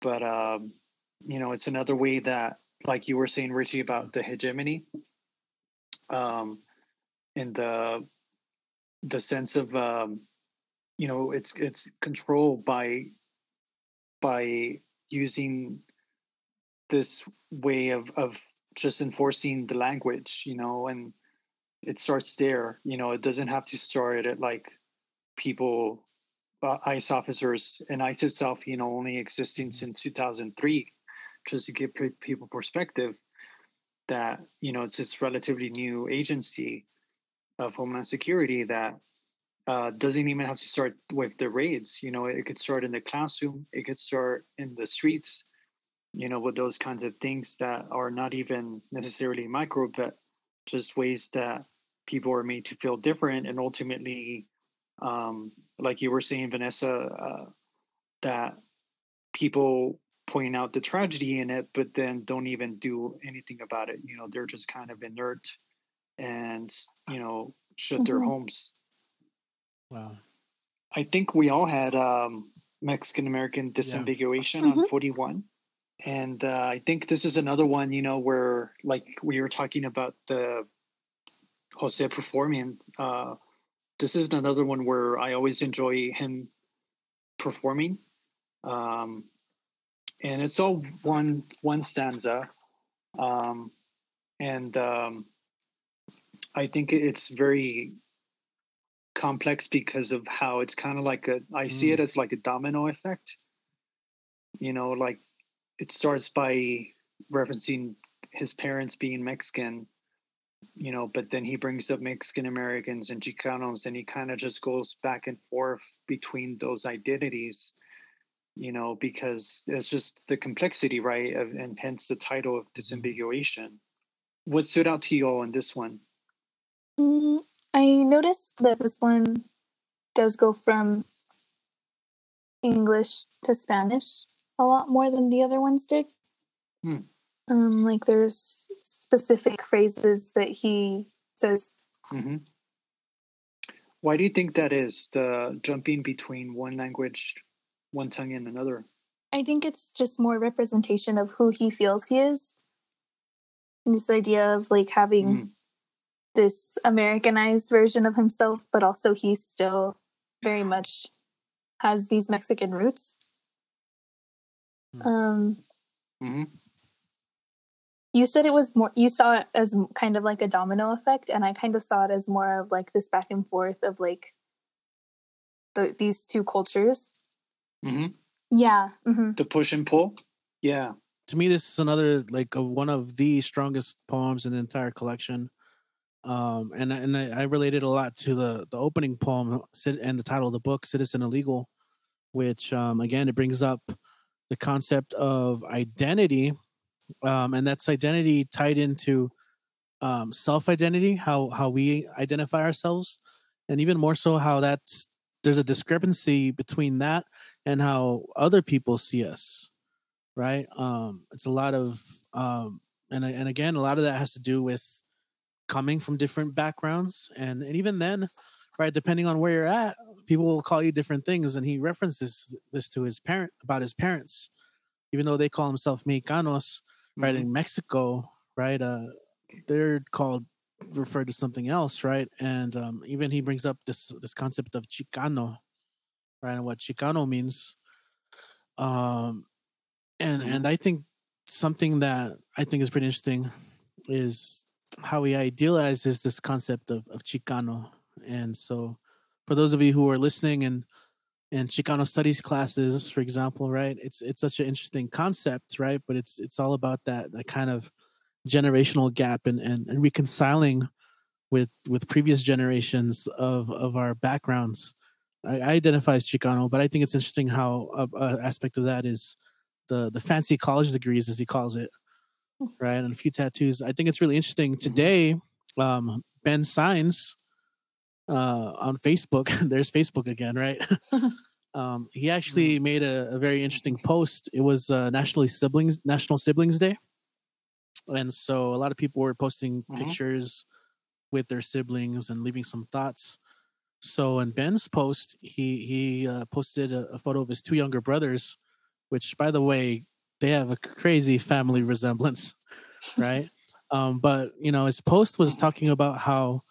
but, um, you know, it's another way that, like you were saying, Richie, about the hegemony. Um, in the the sense of um, you know it's it's controlled by by using this way of of just enforcing the language you know and it starts there you know it doesn't have to start at like people uh, ice officers and ice itself you know only existing mm-hmm. since 2003 just to give people perspective that you know it's this relatively new agency of Homeland Security that uh, doesn't even have to start with the raids. You know, it could start in the classroom, it could start in the streets, you know, with those kinds of things that are not even necessarily micro, but just ways that people are made to feel different. And ultimately, um, like you were saying, Vanessa, uh, that people point out the tragedy in it, but then don't even do anything about it. You know, they're just kind of inert and, you know, shut mm-hmm. their homes Wow. I think we all had um, Mexican American disambiguation yeah. mm-hmm. on 41. And uh, I think this is another one, you know, where like we were talking about the Jose performing. Uh, this is another one where I always enjoy him performing. Um, and it's all one one stanza. Um, and um, I think it's very complex because of how it's kind of like a I mm. see it mm. as like a domino effect. You know, like it starts by referencing his parents being Mexican, you know, but then he brings up Mexican Americans and Chicanos and he kind of just goes back and forth between those identities, you know, because it's just the complexity, right? Of, and hence the title of mm-hmm. disambiguation. What stood out to you all in this one? Mm-hmm. I noticed that this one does go from English to Spanish a lot more than the other ones did. Hmm. Um, like there's specific phrases that he says. Mm-hmm. Why do you think that is? The jumping between one language, one tongue, and another. I think it's just more representation of who he feels he is. And this idea of like having mm this Americanized version of himself, but also he still very much has these Mexican roots. Hmm. Um, mm-hmm. You said it was more, you saw it as kind of like a domino effect, and I kind of saw it as more of like this back and forth of like the, these two cultures. Mm-hmm. Yeah. Mm-hmm. The push and pull. Yeah. To me, this is another like of one of the strongest poems in the entire collection um, and and I, I related a lot to the the opening poem and the title of the book, "Citizen Illegal," which um, again it brings up the concept of identity, um, and that's identity tied into um, self identity, how how we identify ourselves, and even more so how that's there's a discrepancy between that and how other people see us, right? Um, it's a lot of um, and and again a lot of that has to do with coming from different backgrounds and, and even then right depending on where you're at people will call you different things and he references this to his parent about his parents even though they call themselves mexicanos right mm-hmm. in mexico right uh they're called referred to something else right and um even he brings up this this concept of chicano right and what chicano means um and and i think something that i think is pretty interesting is how he idealizes this concept of, of Chicano. And so, for those of you who are listening and and Chicano studies classes, for example, right? It's it's such an interesting concept, right? But it's it's all about that that kind of generational gap and and, and reconciling with with previous generations of of our backgrounds. I, I identify as Chicano, but I think it's interesting how a, a aspect of that is the the fancy college degrees, as he calls it, hmm. right? And a few tattoos. I think it's really interesting. Today, um, Ben Signs uh, on Facebook, there's Facebook again, right? um, he actually mm-hmm. made a, a, very interesting post. It was uh, National Siblings National Siblings Day, and so a lot of people were posting mm-hmm. pictures with their siblings and leaving some thoughts. So in Ben's post, he he uh, posted a, a, photo of his two younger brothers, which, by the way, they have a crazy family resemblance, right? um, but you know, his post was talking about how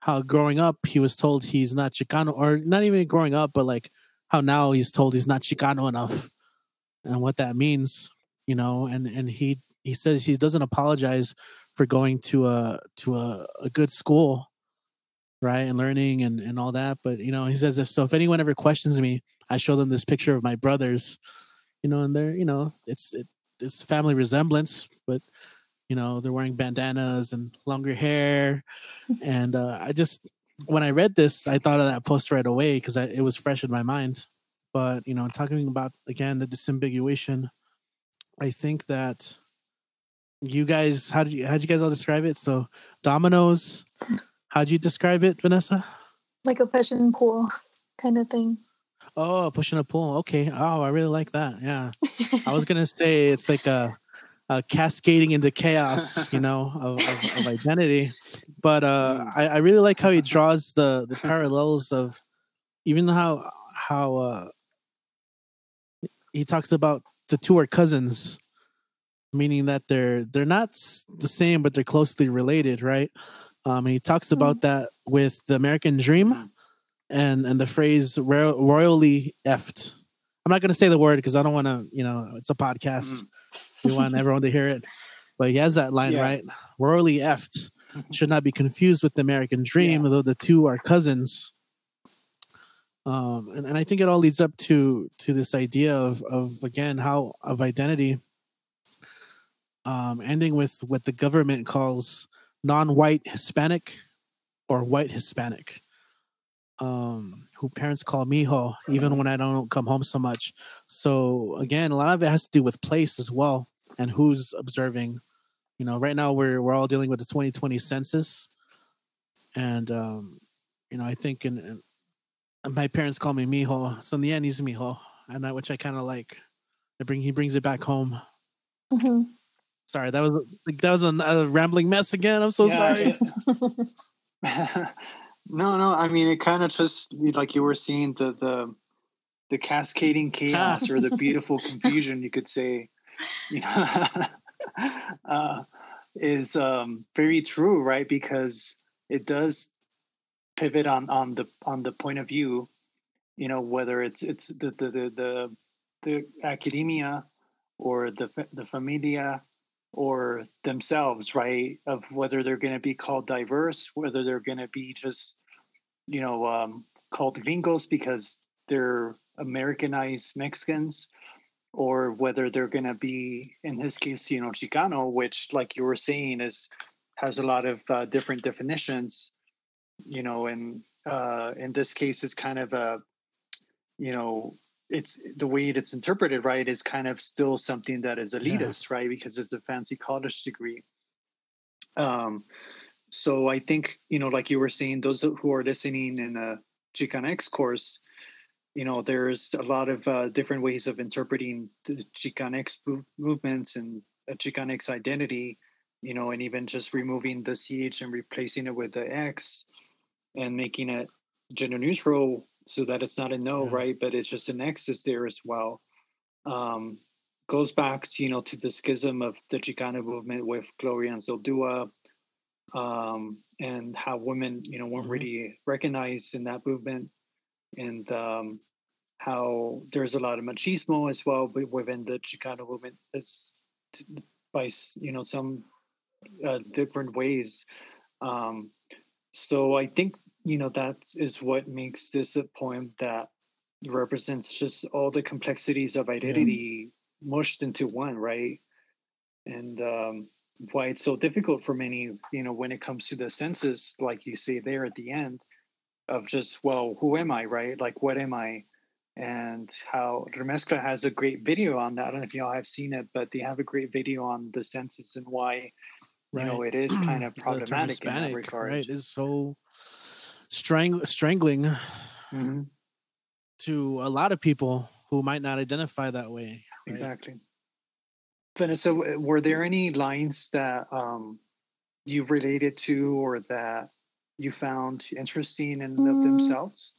how growing up he was told he's not Chicano, or not even growing up, but like how now he's told he's not Chicano enough, and what that means, you know, and and he he says he doesn't apologize for going to a to a, a good school right and learning and and all that but you know he says if so if anyone ever questions me i show them this picture of my brothers you know, and they're you know it's it, it's family resemblance, but you know they're wearing bandanas and longer hair, and uh, I just when I read this, I thought of that post right away because it was fresh in my mind. But you know, talking about again the disambiguation, I think that you guys, how did you how did you guys all describe it? So dominoes, how'd you describe it, Vanessa? Like a pushing pull kind of thing. Oh, pushing a pull. Okay. Oh, I really like that. Yeah. I was gonna say it's like a uh, cascading into chaos, you know, of, of, of identity. But uh, mm. I, I, really like how he draws the the parallels of even how how uh, he talks about the two are cousins, meaning that they're they're not the same, but they're closely related, right? Um, he talks about mm. that with the American Dream and and the phrase royally effed. I'm not going to say the word because I don't want to, you know, it's a podcast. Mm we want everyone to hear it. But he has that line yeah. right. Royally effed should not be confused with the American dream, yeah. although the two are cousins. Um, and, and I think it all leads up to to this idea of of again how of identity. Um, ending with what the government calls non-white Hispanic or white Hispanic. Um, who parents call mijo, even when I don't come home so much. So again, a lot of it has to do with place as well and who's observing. You know, right now we're we're all dealing with the 2020 census, and um, you know, I think in, in my parents call me mijo, so in the end he's mijo, and that which I kind of like. I bring he brings it back home. Mm-hmm. Sorry, that was that was a, a rambling mess again. I'm so yeah, sorry. No, no. I mean, it kind of just like you were seeing the the the cascading chaos or the beautiful confusion, you could say, you know, uh, is um, very true, right? Because it does pivot on on the on the point of view, you know, whether it's it's the the the the, the academia or the the familia or themselves, right? Of whether they're going to be called diverse, whether they're going to be just, you know, um, called gringos because they're Americanized Mexicans, or whether they're going to be, in his case, you know, Chicano, which, like you were saying, is has a lot of uh, different definitions, you know, and uh, in this case, it's kind of a, you know, it's the way it's interpreted right is kind of still something that is elitist yeah. right because it's a fancy college degree um so i think you know like you were saying those who are listening in a chicanx course you know there's a lot of uh, different ways of interpreting the chicanx movements and a chicanx identity you know and even just removing the ch and replacing it with the x and making it gender neutral so that it's not a no, yeah. right? But it's just an X is there as well. Um, goes back to, you know, to the schism of the Chicano movement with Gloria Anzaldúa, um, and how women, you know, weren't mm-hmm. really recognized in that movement, and um, how there's a lot of machismo as well within the Chicano movement, as by you know some uh, different ways. Um, so I think you know that is what makes this a poem that represents just all the complexities of identity yeah. mushed into one right and um, why it's so difficult for many you know when it comes to the census like you say there at the end of just well who am i right like what am i and how Remezcla has a great video on that. I don't know if y'all have seen it, but they have a great video on the census and why you know it is kind of problematic in that regard. Right, is so strang- strangling mm-hmm. to a lot of people who might not identify that way. Right? Exactly. Vanessa, were there any lines that um, you related to or that you found interesting in mm. of themselves?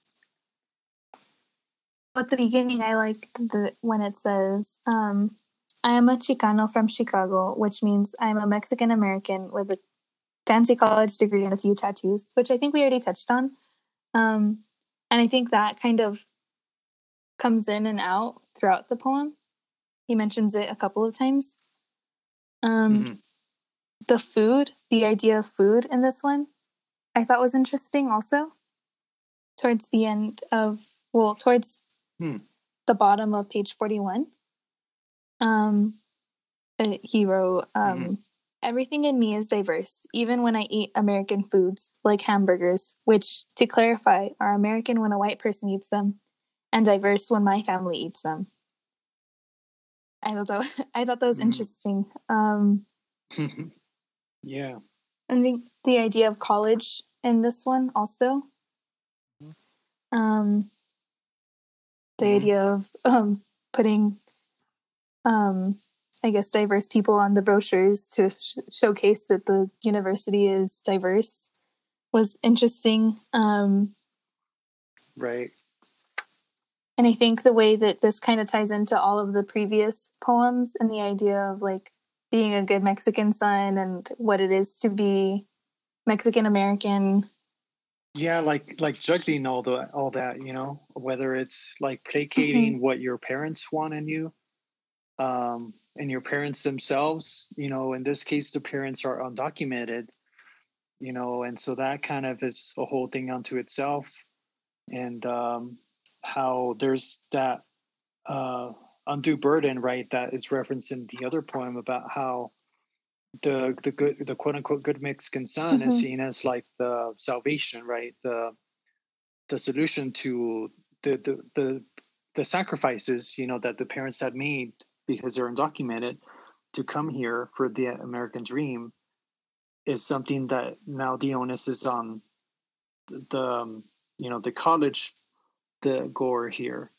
At the beginning, I liked the when it says, um, "I am a Chicano from Chicago," which means I'm a Mexican American with a fancy college degree and a few tattoos, which I think we already touched on. Um, and I think that kind of comes in and out throughout the poem. He mentions it a couple of times. Um, mm-hmm. The food, the idea of food in this one, I thought was interesting also. Towards the end of, well, towards hmm. the bottom of page 41, um, uh, he wrote, um, mm-hmm Everything in me is diverse, even when I eat American foods, like hamburgers, which, to clarify, are American when a white person eats them, and diverse when my family eats them. I thought that I thought that was mm. interesting. Um, yeah, I think the idea of college in this one also. Um, the mm. idea of um, putting, um, I guess, diverse people on the brochures to sh- showcase that the university is diverse was interesting. Um, right. And I think the way that this kind of ties into all of the previous poems and the idea of like being a good Mexican son and what it is to be Mexican American. Yeah, like like juggling all the all that, you know, whether it's like placating mm-hmm. what your parents want in you, um, and your parents themselves, you know, in this case the parents are undocumented, you know, and so that kind of is a whole thing unto itself. And um how there's that uh, undue burden, right? That is referenced in the other poem about how the the good the quote unquote good Mexican son mm-hmm. is seen as like the salvation, right? The the solution to the the the the sacrifices, you know, that the parents had made because they're undocumented to come here for the American dream is something that now the onus is on the um, you know the college the gore here,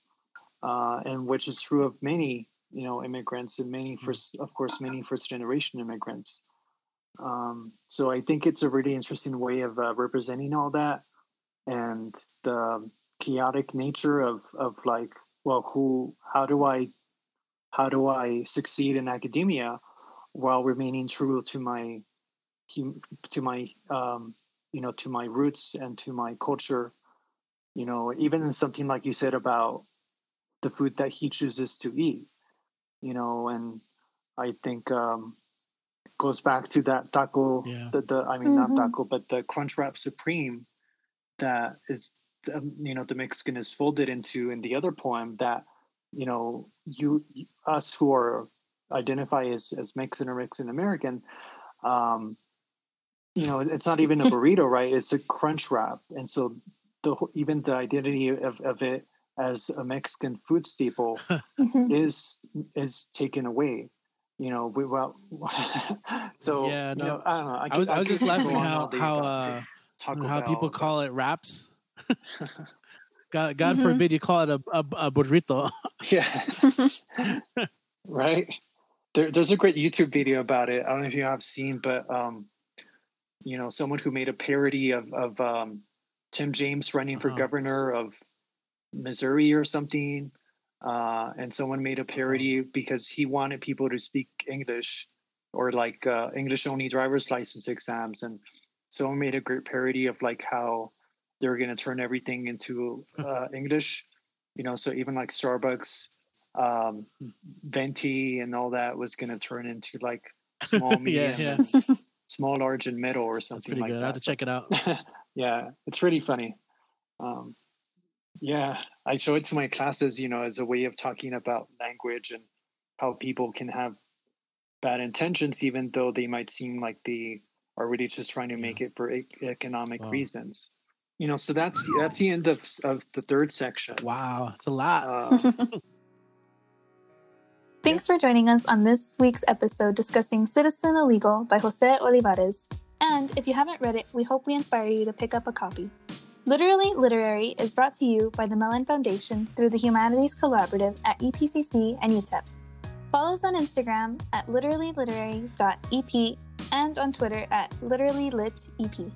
uh, and which is true of many, you know, immigrants and many mm. first, of course, many first generation immigrants. Um, so I think it's a really interesting way of uh, representing all that and the chaotic nature of of like, well, who, how do I, how do I succeed in academia while remaining true to my, to my, um, you know, to my roots and to my culture you know even something like you said about the food that he chooses to eat you know and i think um goes back to that taco yeah. the, the i mean mm-hmm. not taco but the crunch wrap supreme that is um, you know the mexican is folded into in the other poem that you know you us who are identify as as mexican or mexican american um you know it's not even a burrito right it's a crunch wrap and so the even the identity of, of it as a Mexican food staple mm-hmm. is is taken away. You know, we, well, so yeah, no, you know, I don't know. I, I was I, I was just laughing how how uh, how people call it wraps. God, God mm-hmm. forbid you call it a a, a burrito. yeah, right. There, there's a great YouTube video about it. I don't know if you have seen, but um, you know, someone who made a parody of of um, Tim James running for uh-huh. governor of Missouri or something. Uh, and someone made a parody because he wanted people to speak English or like uh, English only driver's license exams. And someone made a great parody of like how they were going to turn everything into uh, English, you know, so even like Starbucks, um, venti and all that was going to turn into like small, medium, yeah, yeah. small, large, and middle or something like good. that. I have to check it out. yeah, it's really funny. Um, yeah, I show it to my classes, you know, as a way of talking about language and how people can have bad intentions, even though they might seem like they are really just trying to make it for economic wow. reasons. You know, so that's that's the end of of the third section. Wow, it's a lot. Uh, Thanks for joining us on this week's episode discussing Citizen Illegal by Jose Olivarez. And if you haven't read it, we hope we inspire you to pick up a copy. Literally Literary is brought to you by the Mellon Foundation through the Humanities Collaborative at EPCC and UTEP. Follow us on Instagram at literallyliterary.ep and on Twitter at literallylitep.